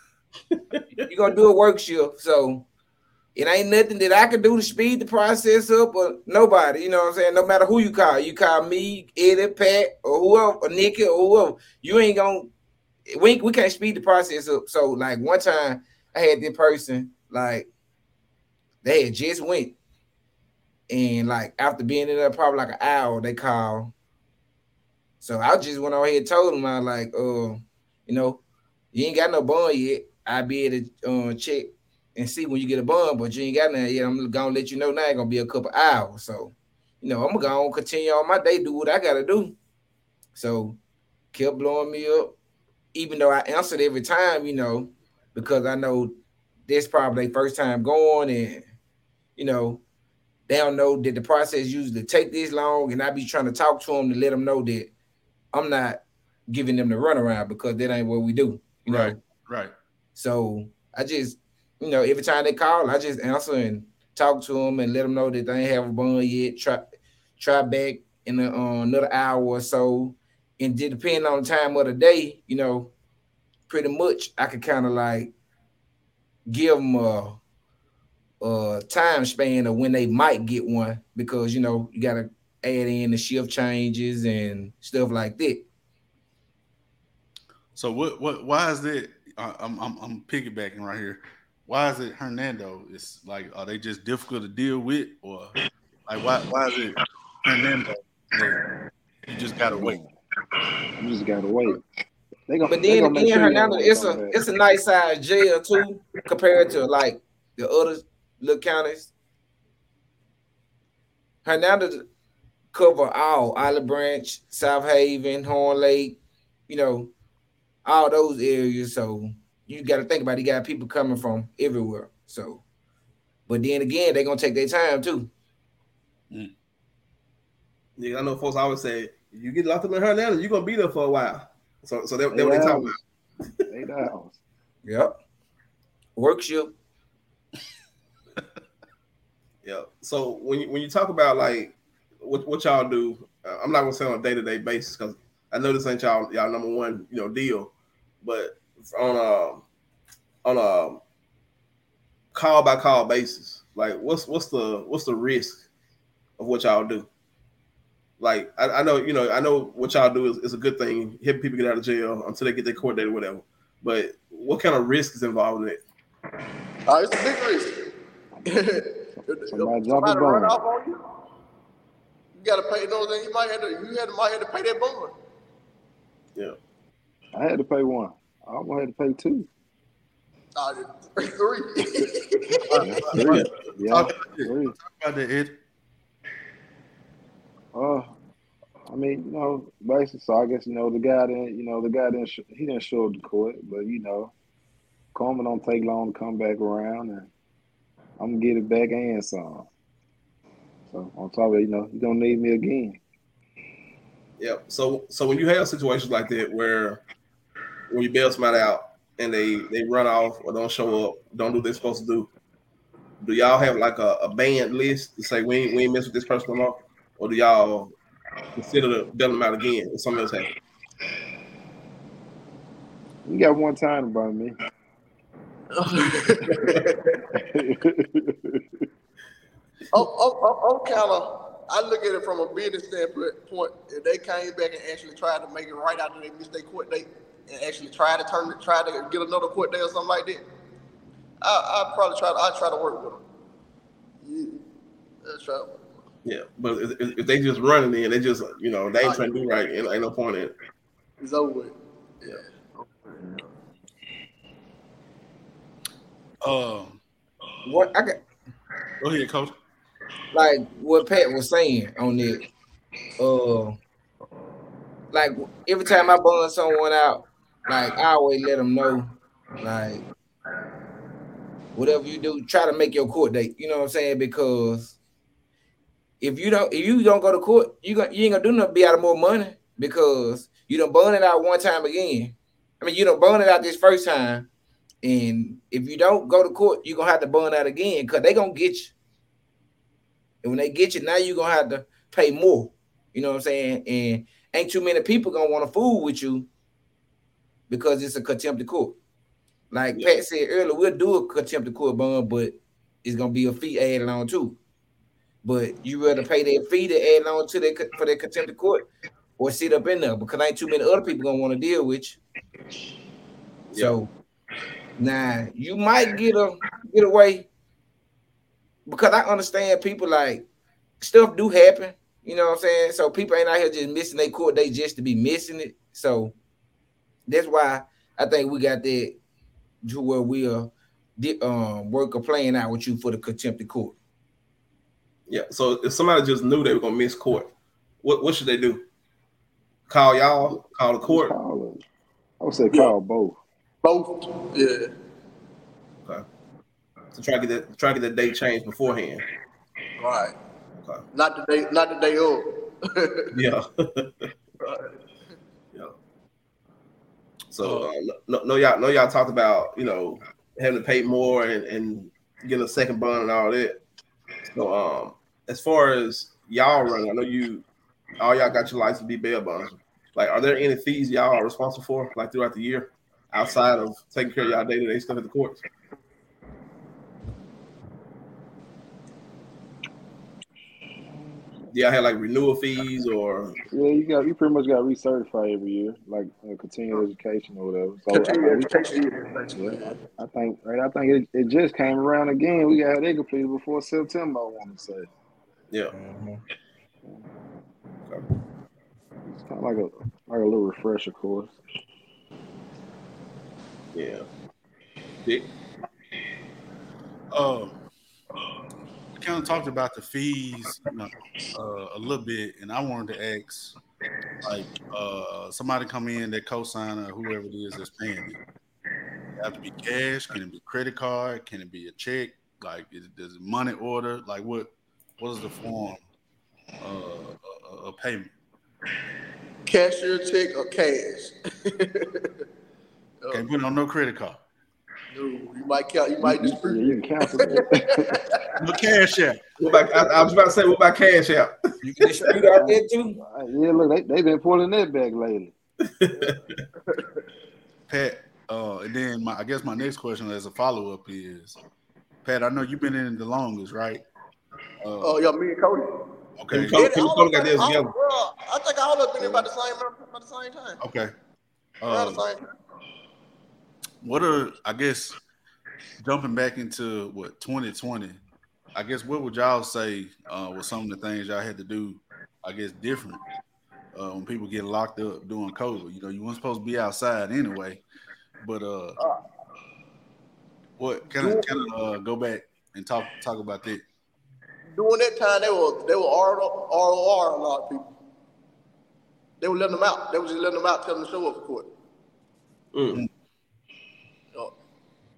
you're gonna do a work shift. So it ain't nothing that I can do to speed the process up or nobody, you know what I'm saying? No matter who you call, you call me, Eddie, Pat, or whoever, or Nikki, or whoever, you ain't gonna we, we can't speed the process up. So like one time I had this person, like they had just went and like after being in there probably like an hour, they call. So I just went over here and told them I was like, uh, you know, you ain't got no bond yet. I'll be able to uh, check and see when you get a bond, but you ain't got none yet. I'm gonna let you know now. It's gonna be a couple hours. So, you know, I'm gonna continue on my day, do what I gotta do. So, kept blowing me up, even though I answered every time, you know, because I know this probably first time going, and you know, they don't know that the process usually take this long, and I be trying to talk to them to let them know that I'm not giving them the runaround because that ain't what we do. You know? Right, right. So I just, you know, every time they call, I just answer and talk to them and let them know that they ain't have a bond yet. Try, try back in a, uh, another hour or so, and depending on the time of the day, you know, pretty much I could kind of like give them a uh time span of when they might get one because you know you gotta add in the shift changes and stuff like that. So what what why is it I'm I'm I'm piggybacking right here. Why is it Hernando? It's like are they just difficult to deal with or like why why is it Hernando? You just gotta wait. You just gotta wait. Gonna, but then again, sure Hernando, it's a it's a nice size jail too compared to like the other little counties. Hernando cover all Olive Branch, Southaven, Horn Lake, you know, all those areas. So you got to think about it. You got people coming from everywhere. So But then again, they're gonna take their time too. Mm. Yeah, I know folks always say you get locked up in her now, you're gonna be there for a while. So, so they, they what they talking about. Eight hours. Yep. Work shift. Yeah. So when you when you talk about like what, what y'all do, uh, I'm not gonna say on a day to day basis because I know this ain't y'all y'all number one you know deal, but on a on a call by call basis, like what's what's the what's the risk of what y'all do? Like I, I know you know I know what y'all do is, is a good thing, helping people get out of jail until they get their court date or whatever. But what kind of risk is involved in it? Uh, it's a big risk. Somebody Somebody drop a run bomb. off on you. You gotta pay. You know, then you might have to. You had to, might have to pay that bond. Yeah. I had to pay one. I almost had to pay two. Uh, three. Yeah, three. Yeah, Talk three. about that, Ed. Uh, I mean, you know, basically, so I guess you know the guy didn't, you know, the guy didn't, sh- he didn't show up to court, but you know, karma don't take long to come back around, and I'm gonna get it back and some. So on top of it, you know, you're gonna need me again. Yep. So so when you have situations like that where when you bail somebody out and they they run off or don't show up, don't do what they're supposed to do, do y'all have like a, a banned list to say we ain't, we ain't mess with this person no more? Or do y'all consider to bail them out again if something else happens? You got one time about me. Oh, oh, oh, I'm kind of. I look at it from a business standpoint. Point, if they came back and actually tried to make it right after they missed their court date, and actually try to turn it, try to get another court date or something like that, I I probably try. To, I try to work with them. Yeah, I try. Yeah. But if, if- if they just running in, they just you know they ain't trying to do right, ain't, ain't no point in it. it's over with. Yeah. Um, What I got go ahead, coach. like what Pat was saying on it. Uh, like every time I bun someone out, like I always let them know, like whatever you do, try to make your court date. You know what I'm saying? Because if you don't, if you don't go to court, you got you ain't gonna do nothing. Be out of more money because you don't burn it out one time again. I mean, you don't burn it out this first time, and if you don't go to court, you're gonna have to burn out again because they gonna get you. And when they get you, now you're gonna have to pay more. You know what I'm saying? And ain't too many people gonna want to fool with you because it's a contempt of court. Like Yeah. Pat said earlier, we'll do a contempt of court bond, but it's gonna be a fee added on too. But you rather pay that fee to add on to that for that contempt of court or sit up in there because ain't too many other people gonna want to deal with you. So now you might get a get away because I understand people like stuff do happen. You know what I'm saying? So people ain't out here just missing their court date just to be missing it. So that's why I think we got that to where we'll di- um, work a plan out with you for the contempt of court. Yeah. So if somebody just knew they were gonna miss court, what what should they do? Call y'all, call the court. Call it. I would say call both. Both. Yeah. Okay. to try to get that try to get that date changed beforehand. Right. Okay. Not the day. Not the day of. Yeah. right. yeah. So uh, no, no, y'all, no, y'all talked about you know having to pay more and, and getting a second bond and all that. So um, as far as y'all running, I know you all y'all got your license to be bail bonds. Like, are there any fees y'all are responsible for like throughout the year outside of taking care of y'all day to day stuff at the courts? Do y'all have like renewal fees or Yeah, you got you pretty much got recertified every year, like uh, continuing education or whatever. So I, Continue mean, we- education. Yeah. yeah, I, I think right. I think it, it just came around again. We got it completed before September. I want to say yeah? it's kind of like a like a little refresher course. Yeah. Dick? Uh, we kind of talked about the fees uh, a little bit, and I wanted to ask, like, uh, somebody come in that co-signer, whoever it is that's paying it. It have to be cash? Can it be credit card? Can it be a check? Like, is, is it money order? Like, what what is the form uh, of payment? Cashier check or cash? Can't put it on no credit card. No, you might count. You might just dispute. you can cancel that. No cash out. What about, I, I was about to say, what about cash out? You can distribute out there too. yeah, look, they they been pulling that back lately. Pat, uh, and then my I guess my next question as a follow up is, Pat, I know you've been in the longest, right? Uh, Oh, yeah, me and Cody. okay, Cody- Yeah, all Cody got us- theirs all- together. well, I think all of us been in about the same about the same time. okay. Around the Uh, same time. What are I guess jumping back into what 2020? I guess what would y'all say uh, was some of the things y'all had to do? I guess different uh, when people get locked up doing COVID. You know, you weren't supposed to be outside anyway, but uh, what kind of kind of uh, go back and talk talk about that? During that time, they were they were ROR a lot of people. They were letting them out. They were just letting them out, telling them to show up for court. Mm.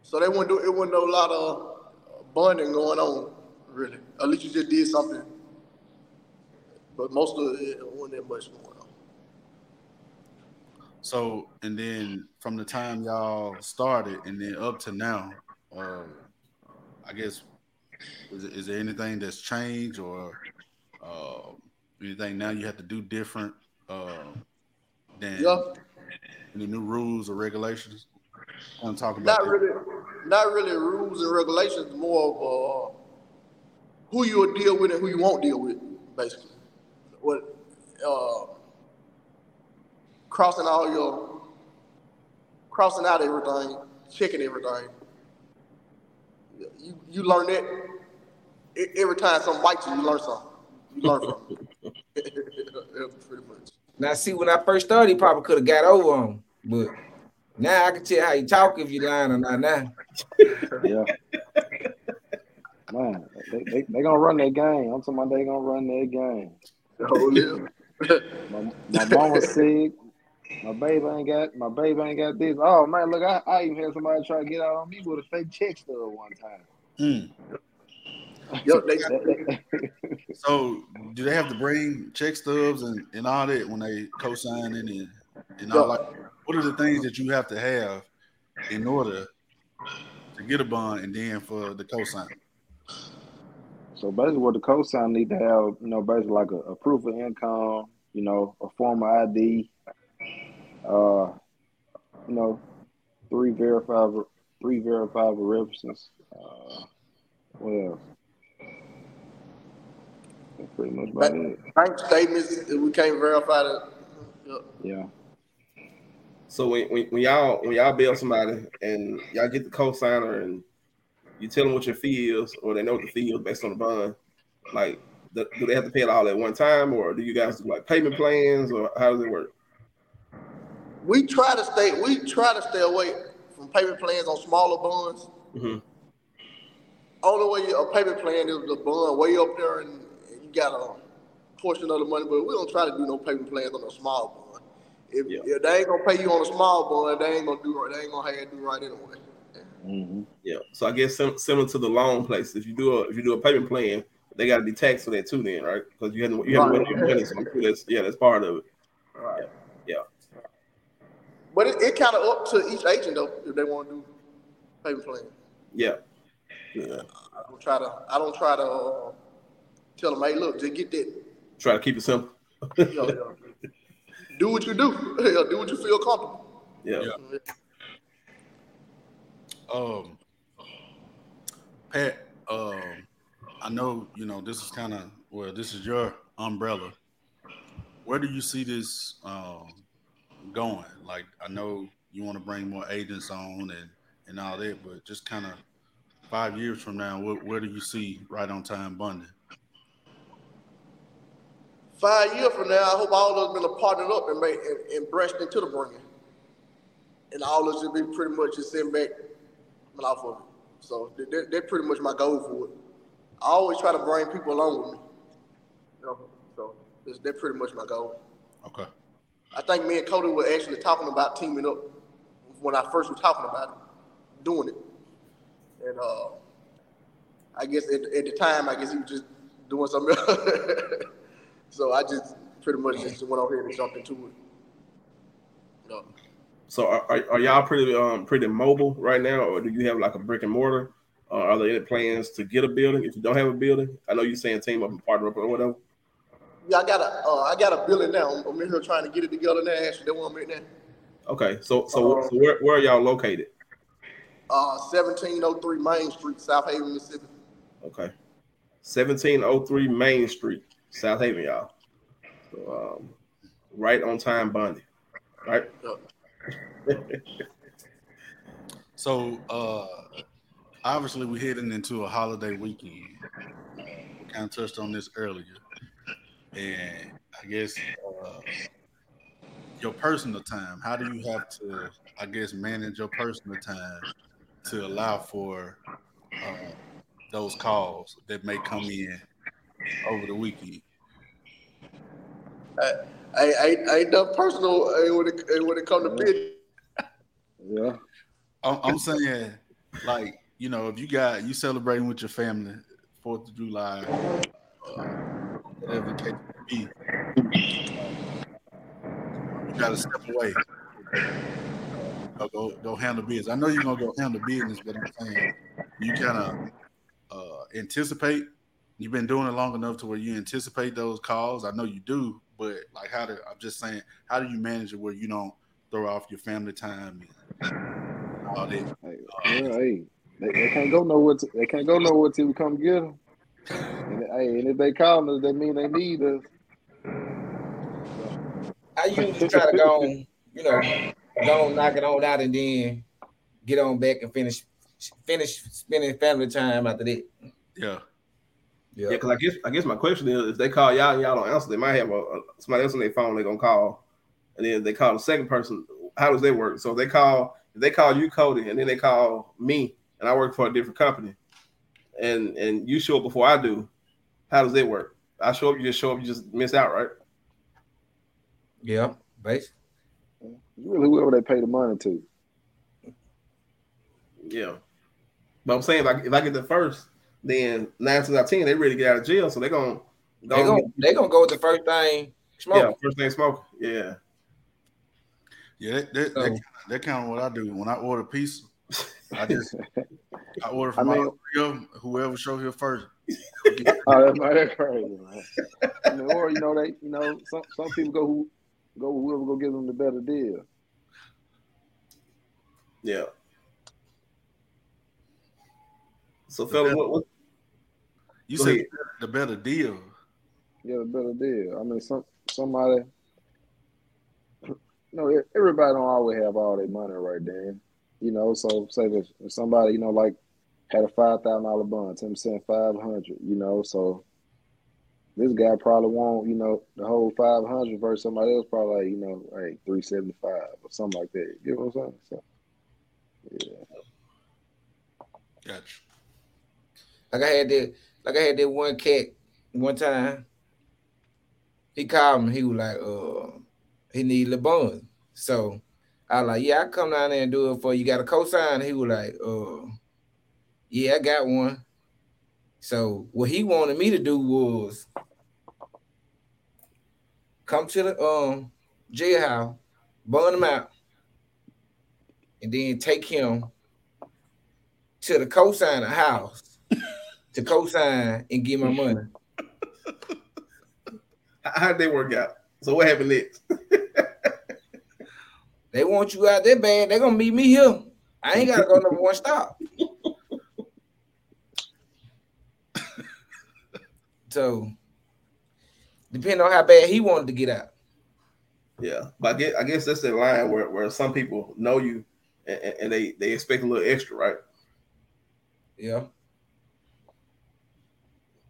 Uh, So they wouldn't do it. wasn't no lot of bonding going on, really. At least you just did something. But most of it wasn't that much going on. So, and then from the time y'all started and then up to now, uh, I guess, is, is there anything that's changed or uh, anything now you have to do different uh, than Yeah, any new rules or regulations? Want to talk about not that? really, not really rules and regulations. More of uh, who you will deal with and who you won't deal with, basically. What uh, crossing all your crossing out everything, checking everything. You you learn that every time something bites you, you learn something. You learn from it. Pretty much. Now, see, when I first started, he probably could have got over on, him, but now I can tell how you talk if you're lying or not. Now, Yeah. Man, they, they, they gonna run their game. I'm talking about they gonna run their game. Oh, yeah. My, my mama sick. My baby ain't got my baby ain't got this. Oh man, look, I, I even had somebody try to get out on me with a fake check stub one time. Mm. Yep, they, That- that- So, do they have to bring check stubs and, and all that when they co-signing and and all Yeah. Like? What are the things that you have to have in order to get a bond and then for the co-sign? So basically, what the cosign need to have, you know, basically like a, a proof of income, you know, a form of ID, uh, you know, three verifiable, three verifiable references. Uh, what else? That's pretty much about it. bank statements, we can't verify that. Yep. Yeah. So when, when, when y'all when y'all bail somebody and y'all get the co-signer and you tell them what your fee is, or they know what the fee is based on the bond, like the, do they have to pay it all at one time, or do you guys do like payment plans, or how does it work? We try to stay. We try to stay away from payment plans on smaller bonds. Mhm. Only way a payment plan is the bond way up there, and you got a portion of the money. But we don't try to do no payment plans on a small bond. If, Yeah. if they ain't gonna pay you on a small bond, they ain't gonna do right. They ain't gonna have you do right anyway. hmm Yeah. So I guess sim- similar to the loan place, if you do a if you do a payment plan, they got to be taxed for that too, then right? Because you hadn't you hadn't Right. your money, so that's yeah, that's part of it. Right. Yeah. But it, it kind of up to each agent though if they want to do payment plan. Yeah. Yeah. I don't try to. I don't try to uh, tell them, hey, look, just get that. Try to keep it simple. Yeah. do what you do. Yeah, do what you feel comfortable. Yeah. Yeah. Um, Pat, um, I know you know this is kind of well, this is your umbrella. Where do you see this um, going? Like, I know you want to bring more agents on and and all that, but just kind of five years from now, where, where do you see right on time bonding? Five years from now, I hope all of us been partnered up and made and, and branched into the bringing, and all of us should be pretty much just sitting back and off of it. So that's pretty much my goal for it. I always try to bring people along with me. You know, so that's, that's pretty much my goal. Okay. I think me and Cody were actually talking about teaming up when I first was talking about it, doing it. And uh, I guess at, at the time, I guess he was just doing something else. So I just pretty much just went over here and jumped into it. No. So are, are, are y'all pretty um pretty mobile right now, or do you have like a brick and mortar? Uh, are there any plans to get a building if you don't have a building? I know you're saying team up and partner up or whatever. Yeah, I got a uh, I got a building now. I'm, I'm in here trying to get it together now. Actually, they want me now. Okay, so so, so where, where are y'all located? Uh, 1703 Main Street, Southaven, Mississippi. Okay, 1703 Main Street, Southaven, y'all. So, um, right on time, Bonding. Right. So uh obviously we're heading into a holiday weekend. We kind of touched on this earlier. And I guess uh your personal time, how do you have to I guess manage your personal time to allow for uh, those calls that may come in over the weekend? I, I, I, I ain't done personal uh, when it when it come to business. Yeah. I'm, I'm saying, like, you know, if you got you celebrating with your family, Fourth of July, uh, whatever the case may be, you got to step away. Go, go go handle business. I know you're gonna go handle business, but I'm saying you kind of uh, anticipate. You've been doing it long enough to where you anticipate those calls. I know you do, but like, how do I'm just saying, how do you manage it where you don't throw off your family time and all that? Hey, yeah, hey, they, they can't go nowhere. To, they can't go nowhere till we come get them. And, hey, and if they call us, that mean they need us. I usually try to go on, you know, go on, knock it on out, and then get on back and finish finish spending family time after that. Yeah, Yeah, because I guess I guess my question is, if they call y'all and y'all don't answer, they might have a, a somebody else on their phone they're gonna call, and then they call the second person. How does that work? So if they call if they call you Cody, and then they call me, and I work for a different company, and and you show up before I do. How does that work? I show up, you just show up, you just miss out, right? Yeah, basically. You really, whoever they pay the money to. Yeah. But I'm saying, like, if I get the first, then nine times out of ten, they ready to get out of jail, so they're gonna They gonna they gonna go with the first thing. Smoke. yeah, first thing smoke. Yeah. yeah. That, that, So- that, kinda- that kind of what I do when I order pizza. I just I order I from mean- all three of 'em, whoever show here first. Oh, that's, that's crazy, man. I mean, or you know, they, you know, some some people go who go whoever go give them the better deal. Yeah. So, fellas, what, what, You Go said ahead. the better deal. Yeah, the better deal. I mean, some somebody. You know, e- everybody don't always have all their money right then. You know, so say if, if somebody, you know, like had a five thousand dollar bond, ten percent five hundred, you know, so this guy probably won't, you know, the whole five hundred versus somebody else probably like, you know, like three seventy five or something like that. You know what I'm saying? So yeah. Gotcha. Like I had that, like I had that one cat one time. He called me. He was like, uh, he need bond. So I was like, yeah, I come down there and do it for you. Got a cosign? He was like, uh, yeah, I got one. So what he wanted me to do was come to the um jailhouse, burn him out, and then take him to the cosigner house to co-sign and get my money. how did they work out? So, what happened next? They want you out there bad. They're gonna meet me here. I ain't gotta go number one stop. so depending on how bad he wanted to get out. Yeah, but I guess, I guess that's the line where, where some people know you and, and they, they expect a little extra, right? Yeah.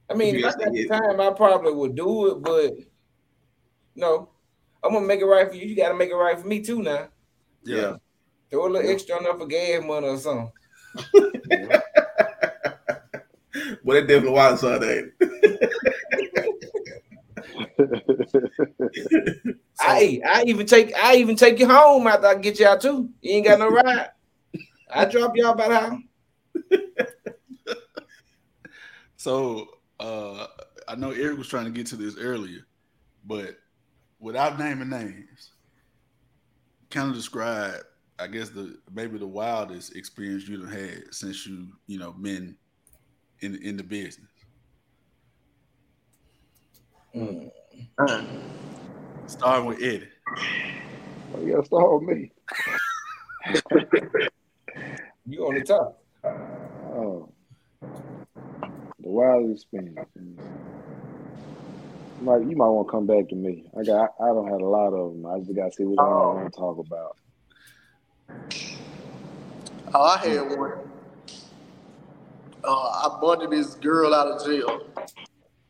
I mean, You if I got the time, I probably would do it, but no, I'm gonna make it right for you. You gotta make it right for me too now. Yeah. Throw a little extra on there for gas money or something. Well, that definitely wild side ain't it? I I even take I even take you home after I get you out too. You ain't got no ride. I drop y'all about how So uh I know Eric was trying to get to this earlier, but without naming names, kind of describe, I guess the maybe the wildest experience you've had since you you know been in in the business. Mm. Starting with Eddie. Well, you gotta start with me. You on the top. Oh. The wildest experience. Like you might want to come back to me. I got I don't have a lot of them. I just gotta see what I want to talk about. Oh, I had one. Uh, I bundled this girl out of jail.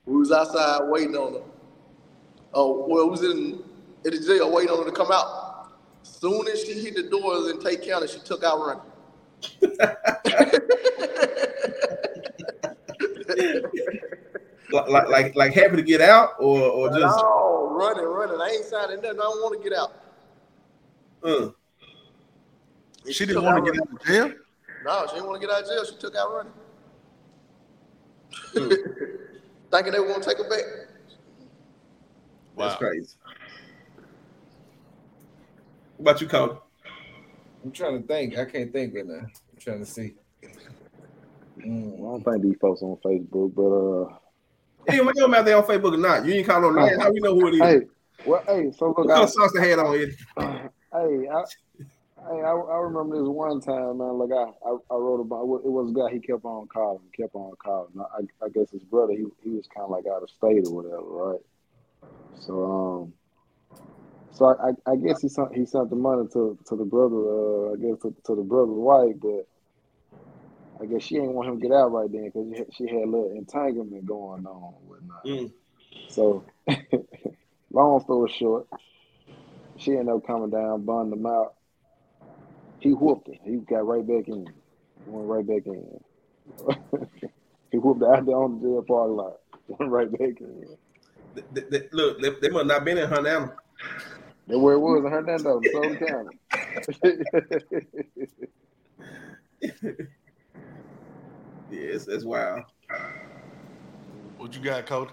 We was outside waiting on her. Oh, well, it was in, in the jail waiting on her to come out. Soon as she hit the doors in Tate County, she took out running. Like, like, like, like happy to get out, or, or just no, running, running. I ain't signing nothing. I don't want to get out. uh, And She didn't want to get running. out of jail. No, she didn't want to get out of jail. She took out running. Hmm. Thinking they were going to take her back. that's Wow. crazy. What about you, Cody? I'm trying to think. I can't think right now. I'm trying to see. Mm. I don't think these folks on Facebook, but uh, Hey, what them out there on Facebook or not? You ain't call no name. How we know who it is? hey, well, hey, so what look, kind I, of sauce they had on it? hey, I, hey, I, I remember this one time, man. Like I, I, I wrote about it was a guy. He kept on calling, kept on calling. I, I guess his brother, he, he was kind of like out of state or whatever, right? So, um, so I, I, I guess he sent he sent the money to to the brother. Uh, I guess to, to the brother's wife, but I guess she ain't want him to get out right then because she had, a little entanglement going on and whatnot. Mm. So, long story short, she ended up coming down, burned him out. He whooped her. He got right back in. Went right back in. he whooped out there on the jail parking lot. Went right back in. Look, they, they must not been in Hernando. That's where it was in Hernando, Southern County. Yes, that's wild. What you got, Cody?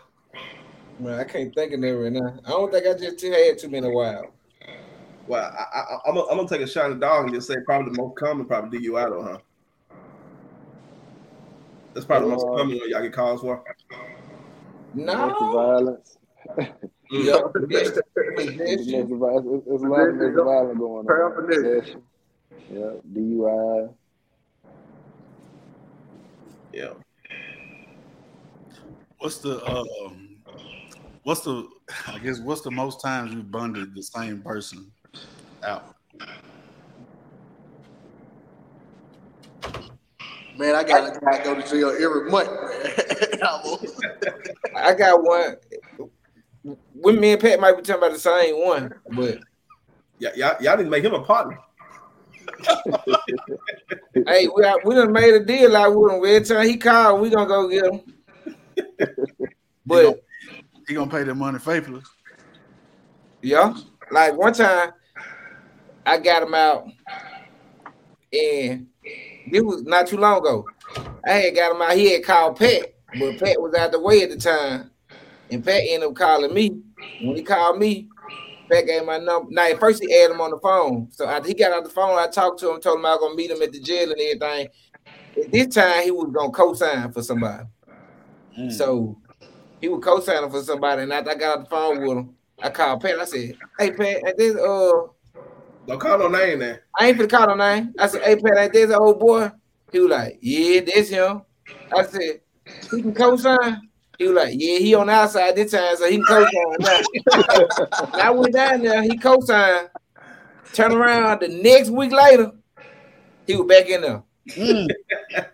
Man, I can't think of that right now. I don't think I just had too many wild. Well, I, I, I'm, gonna, I'm take a shot at the dog and just say probably the most common, probably DUI though, huh? That's probably the most Uh, common one y'all get calls for. Domestic No. violence. Yeah. Domestic violence. It's, it's a lot of violence going on. Yeah, DUI. Yeah. What's the um, what's the I guess what's the most times you bonded the same person out? Man, I got to go to jail every month, man. I got one. With me and Pat might be talking about the same one, but Yeah, y'all, y'all need to make him a partner. hey, we are, we done made a deal out with him. Every time he called, we gonna go get him. But He gonna pay the money faithfully. yeah, like one time, I got him out, and it was not too long ago. I had got him out. He had called Pat, but Pat was out the way at the time, and Pat ended up calling me. When he called me, Pat gave my number. Now, at first he had him on the phone. So after he got on the phone, I talked to him, told him I was gonna meet him at the jail and everything. At this time, he was gonna co-sign for somebody. Mm. So he was co-signing for somebody, and after I got on the phone with him, I called Pat. I said, "Hey Pat, ain't this uh, Don't call no name there. I ain't finna call no name." I said, "Hey Pat, ain't this an old boy?" He was like, "Yeah, that's him." I said, "He can co-sign." He was like, "Yeah, he on the outside this time, so he can co-sign." now. And I went down there, he co-signed. Turn around the next week later, he was back in there. Mm.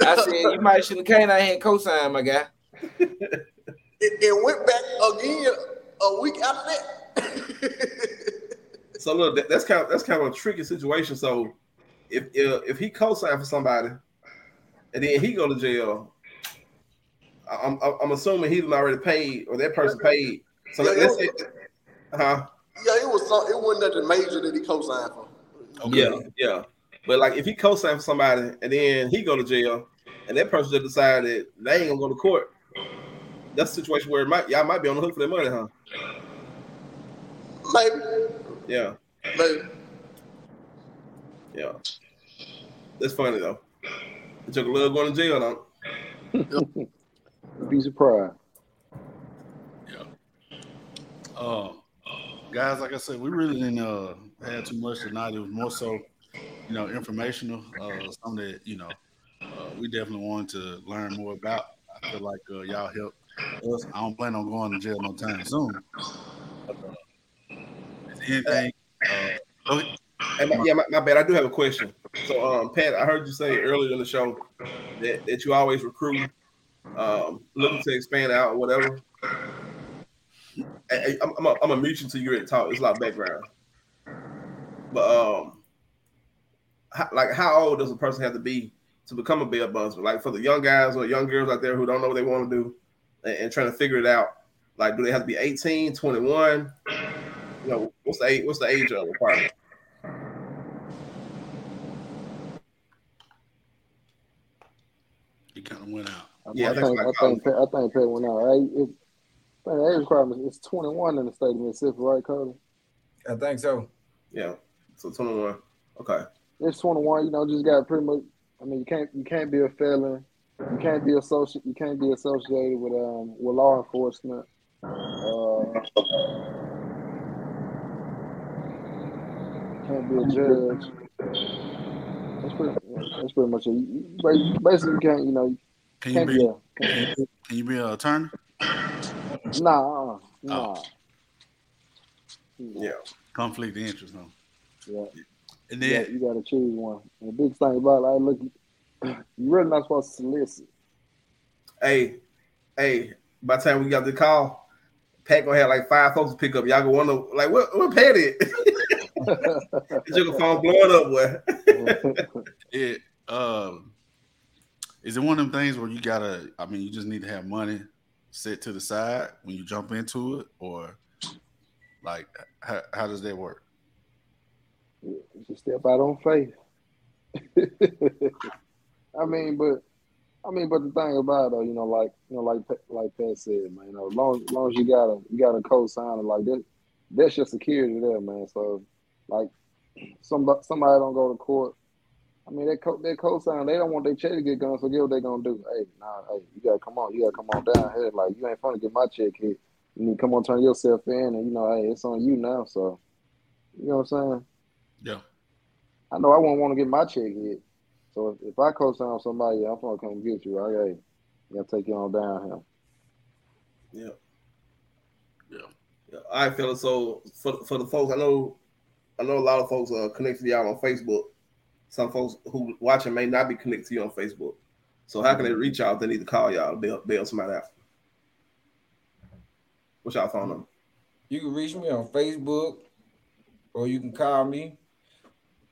I said, "You might should have came out here and co-signed, my guy." It, it went back again a week after that. So look, that, that's kind of that's kind of a tricky situation. So if if, if he co-signed for somebody, and then he go to jail, I'm I'm, I'm assuming he done already paid or that person paid. So let, us say, huh? yeah, it was some, it wasn't nothing major that he co-signed for. Okay. Yeah, yeah. But like if he co-signed for somebody and then he go to jail, and that person just decided they ain't gonna go to court. That's a situation where it might y'all might be on the hook for their money, huh? Maybe, Yeah, maybe. yeah. That's funny though. It took a little going to jail, though. Be surprised. Yeah. Uh, guys, like I said, we really didn't uh have too much tonight. It was more so, you know, informational. Uh, something that you know, uh, we definitely wanted to learn more about. I feel like uh, y'all helped us. I don't plan on going to jail no time soon. But, uh, anything? Uh, okay. Hey, my, yeah, my, my bad. I do have a question. So, um, Pat, I heard you say earlier in the show that, that you always recruit, um, looking to expand out or whatever. I, am I'm, a, I'm a mute you till you're ready to talk. It's a lot of background. But um, how, like, how old does a person have to be to become a bail bondsman? Like for the young guys or young girls out there who don't know what they want to do and, and trying to figure it out. Like, do they have to be 18, 21? You know, what's the age, what's the age of requirement? He kind of went out. Yeah, I I think think, I think, I think Pat went out. Right? It, I think the age requirement is 21 in the state of Mississippi, right, Cody? I think so. Yeah. So 21. Okay. It's 21. You know, just got pretty much. I mean, you can't you can't be a felon. You can't be associated. You can't be associated with um with law enforcement. Uh, can't be a judge. That's pretty. That's pretty much it. You- you Basically, you can't. You know, you Can you can't be? be. A, Can you, can you be an attorney? nah, uh, nah. Yeah. Conflict of interest, no. Yeah. And then got, you got to choose one. And the big thing about it, like, look, you really not supposed to solicit. Hey, hey, by the time we got the call, Pat gonna have like five folks to pick up. Y'all gonna wonder like what what Pat is? Your phone blowing up, boy. it um is it one of them things where you gotta i mean you just need to have money set to the side when you jump into it or like how, how does that work Just step out on faith. I mean, but I mean, but the thing about it, you know, like you know, like like Pat said, man, you know, as long, as long as you got a you got a co-signer like that, that's your security there, man. So, like, somebody somebody don't go to court. I mean, that co that co-sign, they don't want their check to get gone. So, guess what they gonna do? Hey, nah, hey, you gotta come on, you gotta come on down here. Like, you ain't fun to get my check hit. You need to come on, turn yourself in, and you know, hey, it's on you now. So, you know what I'm saying? yeah I know I won't want to get my check hit. So if, if I co-sign somebody, I'm gonna come get you. Right? Hey, gotta take you on down here. Yeah. Yeah. Yeah. All right, fellas. So for for the folks, I know I know a lot of folks are connected to y'all on Facebook. Some folks who watching may not be connected to you on Facebook. So how can they reach out if they need to call y'all to bail, bail somebody out? What's y'all phone number? You can reach me on Facebook or you can call me.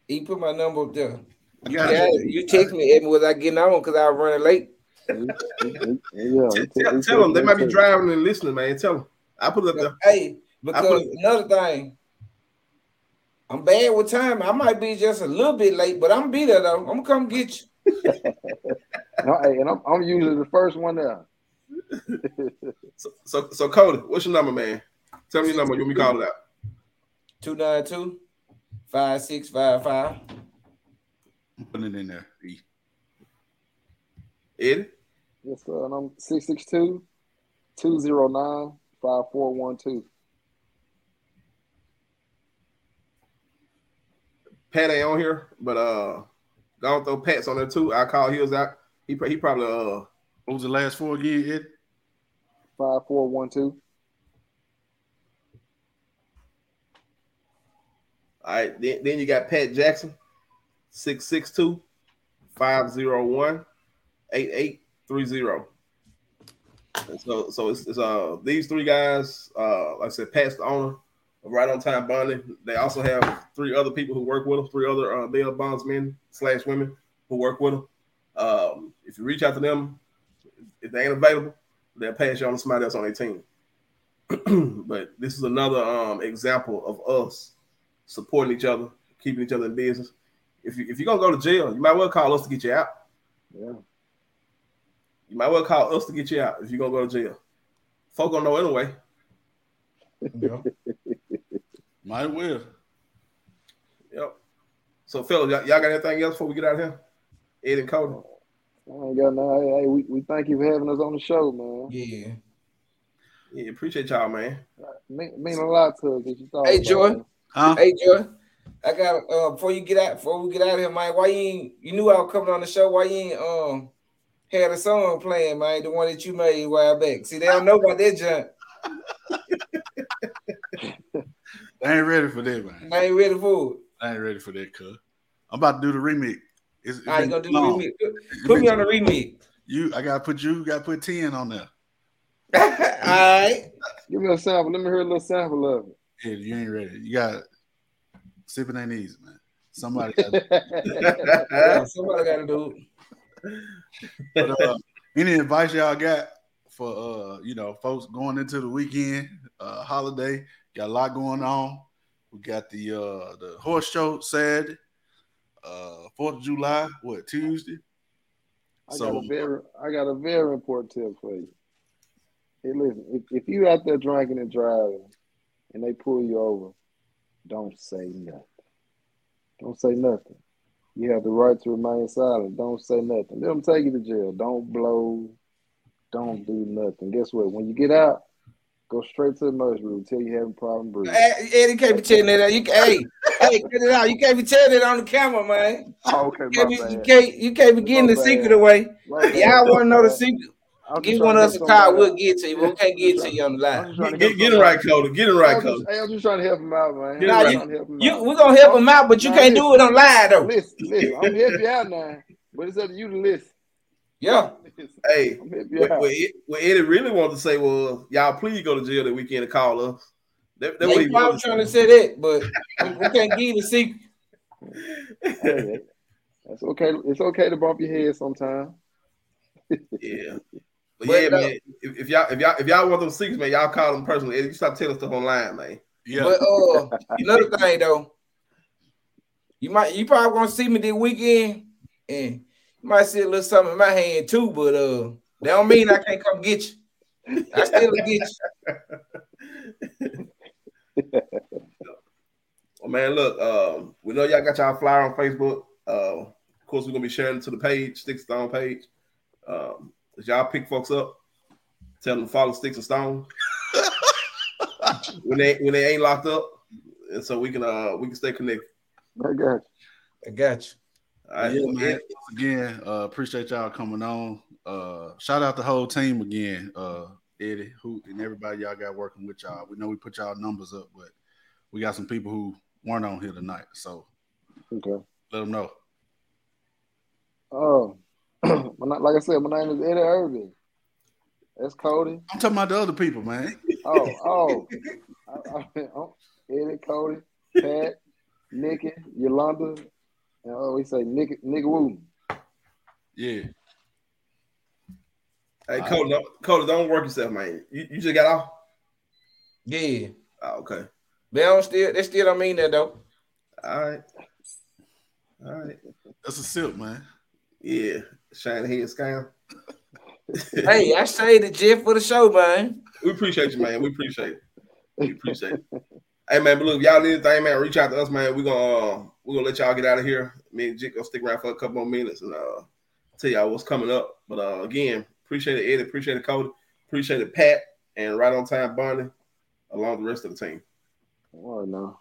You put my number up there. I You, got got you. you text me Edmund without getting on because I was running late. Yeah, Tell, tell, tell them they might be driving and listening, man. Tell them. I put it up there. Hey, because another thing, I'm bad with time. I might be just a little bit late, but I'm gonna be there though. I'm gonna come get you. No, hey, and I'm, I'm usually the first one there. So, so, so Cody, what's your number, man? Tell me your number. You want me to call it out? 292 5655. I'm putting it in there E. Eddie? yes, sir. And I'm 662 209 5412. Pat ain't on here, but uh, don't throw Pat's on there too. I call his out. He he probably uh what was the last four again ed 5412. all right. Then, then you got Pat Jackson, 662 501 8830. And So so it's, it's uh these three guys, uh like I said, Pat's the owner Right On Time Bonding. They also have three other people who work with them, three other uh bail bondsmen slash women who work with them. Um, if you reach out to them, if they ain't available, they'll pass you on to somebody else on their team. but this is another um example of us supporting each other, keeping each other in business. If you if you're gonna go to jail, you might well call us to get you out. Yeah. You might well call us to get you out if you're gonna go to jail. Folk gonna know anyway. Yeah. Might well. Yep. So, fellas, y'all, y'all got anything else before we get out of here? Ed and Cody. I ain't got no. Hey, hey, we, we thank you for having us on the show, man. Yeah. Yeah, appreciate y'all, man. Mean, mean a lot to us. that you thought Hey, about Joy. Huh? Hey Joy, I got uh before you get out before we get out of here, man. Why you ain't you knew I was coming on the show? Why you ain't um had a song playing, man? The one that you made a while back. See, they don't know about that junk. I ain't ready for that, man. I ain't ready for it. I ain't ready for that, cuz. I'm about to do the remix. It's, it's I ain't gonna do the remix. Put- me on the remix. You, I gotta put you, gotta put ten on there. All right. Give me a sample. Let me hear a little sample of it. Yeah, you ain't ready. You got sipping ain't easy, man. Somebody got. Yeah, somebody gotta do it. but, uh, any advice y'all got for uh, you know, folks going into the weekend, uh holiday, got a lot going on. We got the uh the horse show Saturday, uh Fourth of July, what Tuesday? I So- got a very, I got a very important tip for you. Hey, listen, if, if you out there drinking and driving, and they pull you over, don't say nothing. Don't say nothing. You have the right to remain silent. Don't say nothing. Let them take you to jail. Don't blow. Don't do nothing. Guess what? When you get out, go straight to the emergency room. Tell you having a problem breathing. Hey, Eddie can't be telling that. You, hey, hey, cut it out. You can't be telling it on the camera, man. Oh, okay, You can't, my be, you can't, you can't be getting the My secret away. My bad. Y'all want to know the secret? I'm Give one of us a help call. We'll get to you. We can't get to you on the line. just Get, get it right, Cody. Get it right, I'm Cody. hey, I'm just trying to help him out, man. Nah, I'm you- trying to help him You, out. we're gonna help him out, but you Nah, can't do it on live though. Listen, listen, I'm gonna help you out now, but it's up to you to listen. Yeah. Listen, Hey, I'm gonna help you what, what, Ed- what Eddie really wanted to say was, y'all please go to jail that weekend and call us. That, that what They he probably wanted trying to say that, but we, we can't give you the secret. Hey, that's okay. It's okay to bump your head sometime. Yeah. But, But yeah, no- man. If, if y'all if y'all if y'all want those secrets, man, y'all call them personally. Eddie, you stop telling stuff online, man. Yeah. But uh, another thing though, you might you probably gonna see me this weekend, and you might see a little something in my hand too. But uh, that don't mean I can't come get you. I still get you. Well, man, look, um, we know y'all got y'all flyer on Facebook. Uh, of course, we're gonna be sharing it to the page, Sticks and Stone page. Um, as y'all pick folks up, tell them to follow Sticks and Stone when they when they ain't locked up, and so we can uh we can stay connected. I got you. I got you. Right, yeah, man. Again, uh, appreciate y'all coming on. Uh, shout out the whole team again, uh, Eddie, who and everybody y'all got working with y'all. We know we put y'all numbers up, but we got some people who weren't on here tonight, so Okay. let them know. Oh, like I said, my name is Eddie Irving. That's Cody. I'm talking about the other people, man. Oh, oh, I, I, oh Eddie, Cody, Pat, Nikki, Yolanda, and oh, we say Nick, Nigga Woo. Yeah, hey, Cody, don't, Cody, don't work yourself, man. You, you just got off. Yeah, Oh, okay. they don't still they still don't mean that though. All right. All right. that's a sip, man. Yeah. Shine head scam. hey, I saved the jet for the show, man. We appreciate you, man. We appreciate it. We appreciate it. Hey man, but look, if y'all need anything, man, reach out to us, man. We're gonna uh, we're gonna let y'all get out of here. Me and Jake gonna stick around for a couple more minutes and uh tell y'all what's coming up. But uh again, appreciate it, Eddie, appreciate it, Cody, appreciate it, Pat, and right on time Barney, along with the rest of the team. Oh no.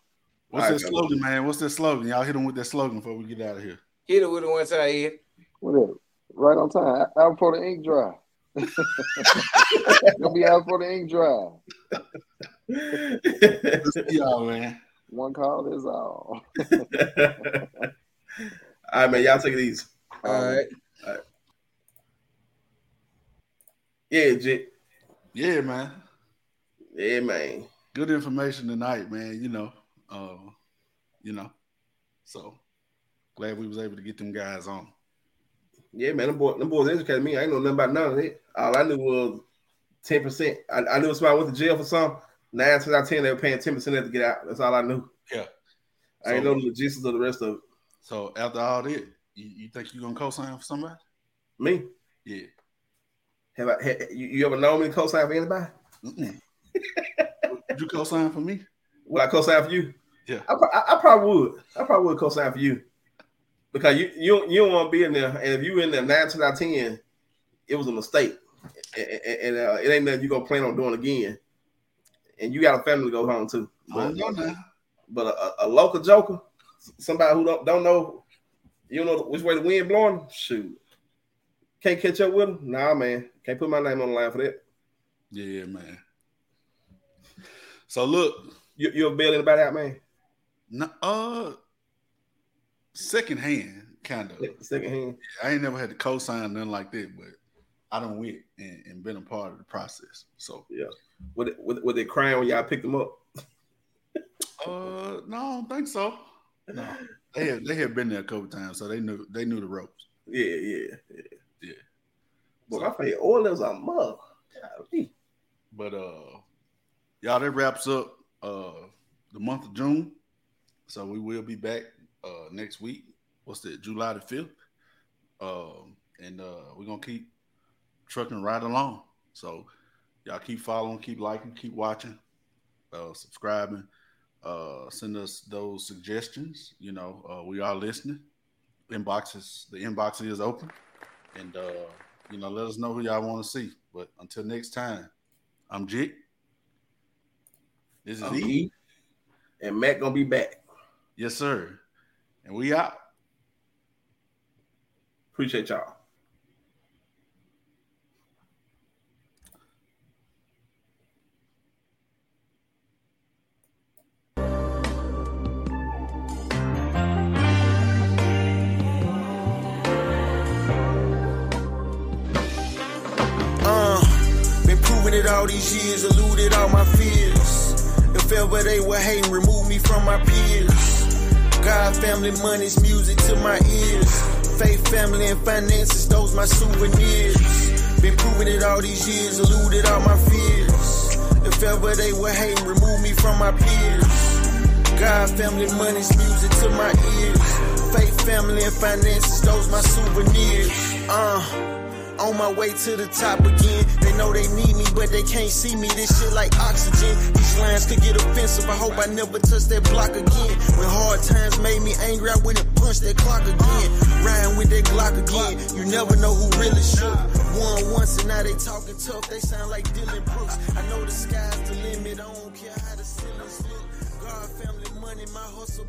What's All that right, slogan, man? What's that slogan? Y'all hit them with that slogan before we get out of here. Hit it with it one time, Ed. Whatever. Right on time. Out for the ink dry. Gonna be out for the ink dry. Let's see y'all, man. One call is all. All right, man. Y'all take it easy. All right. Yeah, Jake. Yeah, man. Yeah, man. Good information tonight, man. You know, uh, you know. So glad we was able to get them guys on. Yeah, man. Them, boy, them boys educated me. I ain't know nothing about none of it. All I knew was ten percent. I, I knew if somebody went to jail for some. Nine times out of ten, they were paying ten percent to get out. That's all I knew. Yeah. I ain't know the logistics of the rest of it. So after all that, you, you think you gonna co-sign for somebody? Me? Yeah. Have I? Have, you, you ever known me to co-sign for anybody? You co-sign for me? Would I co-sign for you? Yeah. I, I, I probably would. I probably would co-sign for you because you you you don't want to be in there, and if you in there nine to out of ten, it was a mistake, and, and, and, uh, it ain't nothing you gonna plan on doing again. And you got a family to go home to. But, but a, a local joker, somebody who don't don't know, you don't know which way the wind blowing. Shoot, can't catch up with him. Nah, man, can't put my name on the line for that. Yeah, man. So look, You you bail anybody out, man? no, uh, second hand, kind of. Second hand. I ain't never had to co-sign nothing like that, but I don't went and, and been a part of the process. So, yeah. With it, with, with they crying when y'all picked them up. uh, no, I don't think so. No, they had they had been there a couple times, so they knew they knew the ropes. Yeah, yeah, yeah. Yeah. But my favorite oil is a mug. But uh, y'all, that wraps up uh the month of June. So we will be back uh next week. What's that? July the fifth. Um, and uh, we're gonna keep trucking right along. So y'all keep following, keep liking, keep watching, uh, subscribing. Uh, send us those suggestions. You know, uh, we are listening. Inboxes, the inbox is open, and uh, you know, let us know who y'all want to see. But until next time, I'm Jake. This is I'm E. E. And Matt gonna be back. Yes, sir. And we out. Appreciate y'all. All these years, eluded all my fears. If ever they were hating, remove me from my peers. God, family, money's music to my ears. Faith, family, and finances, those my souvenirs. Been proving it all these years, eluded all my fears. If ever they were hating, remove me from my peers. God, family, money's music to my ears. Faith, family, and finances, those my souvenirs. Uh. On my way to the top again. They know they need me, but they can't see me. This shit like oxygen. These lines could get offensive. I hope I never touch that block again. When hard times made me angry, I went and punched that clock again. Riding with that Glock again. You never know who really shook. One once and now they talking tough. They sound like Dillon Brooks. I know the sky's the limit. I don't care how the ceilings look. God, family, money, my hustle.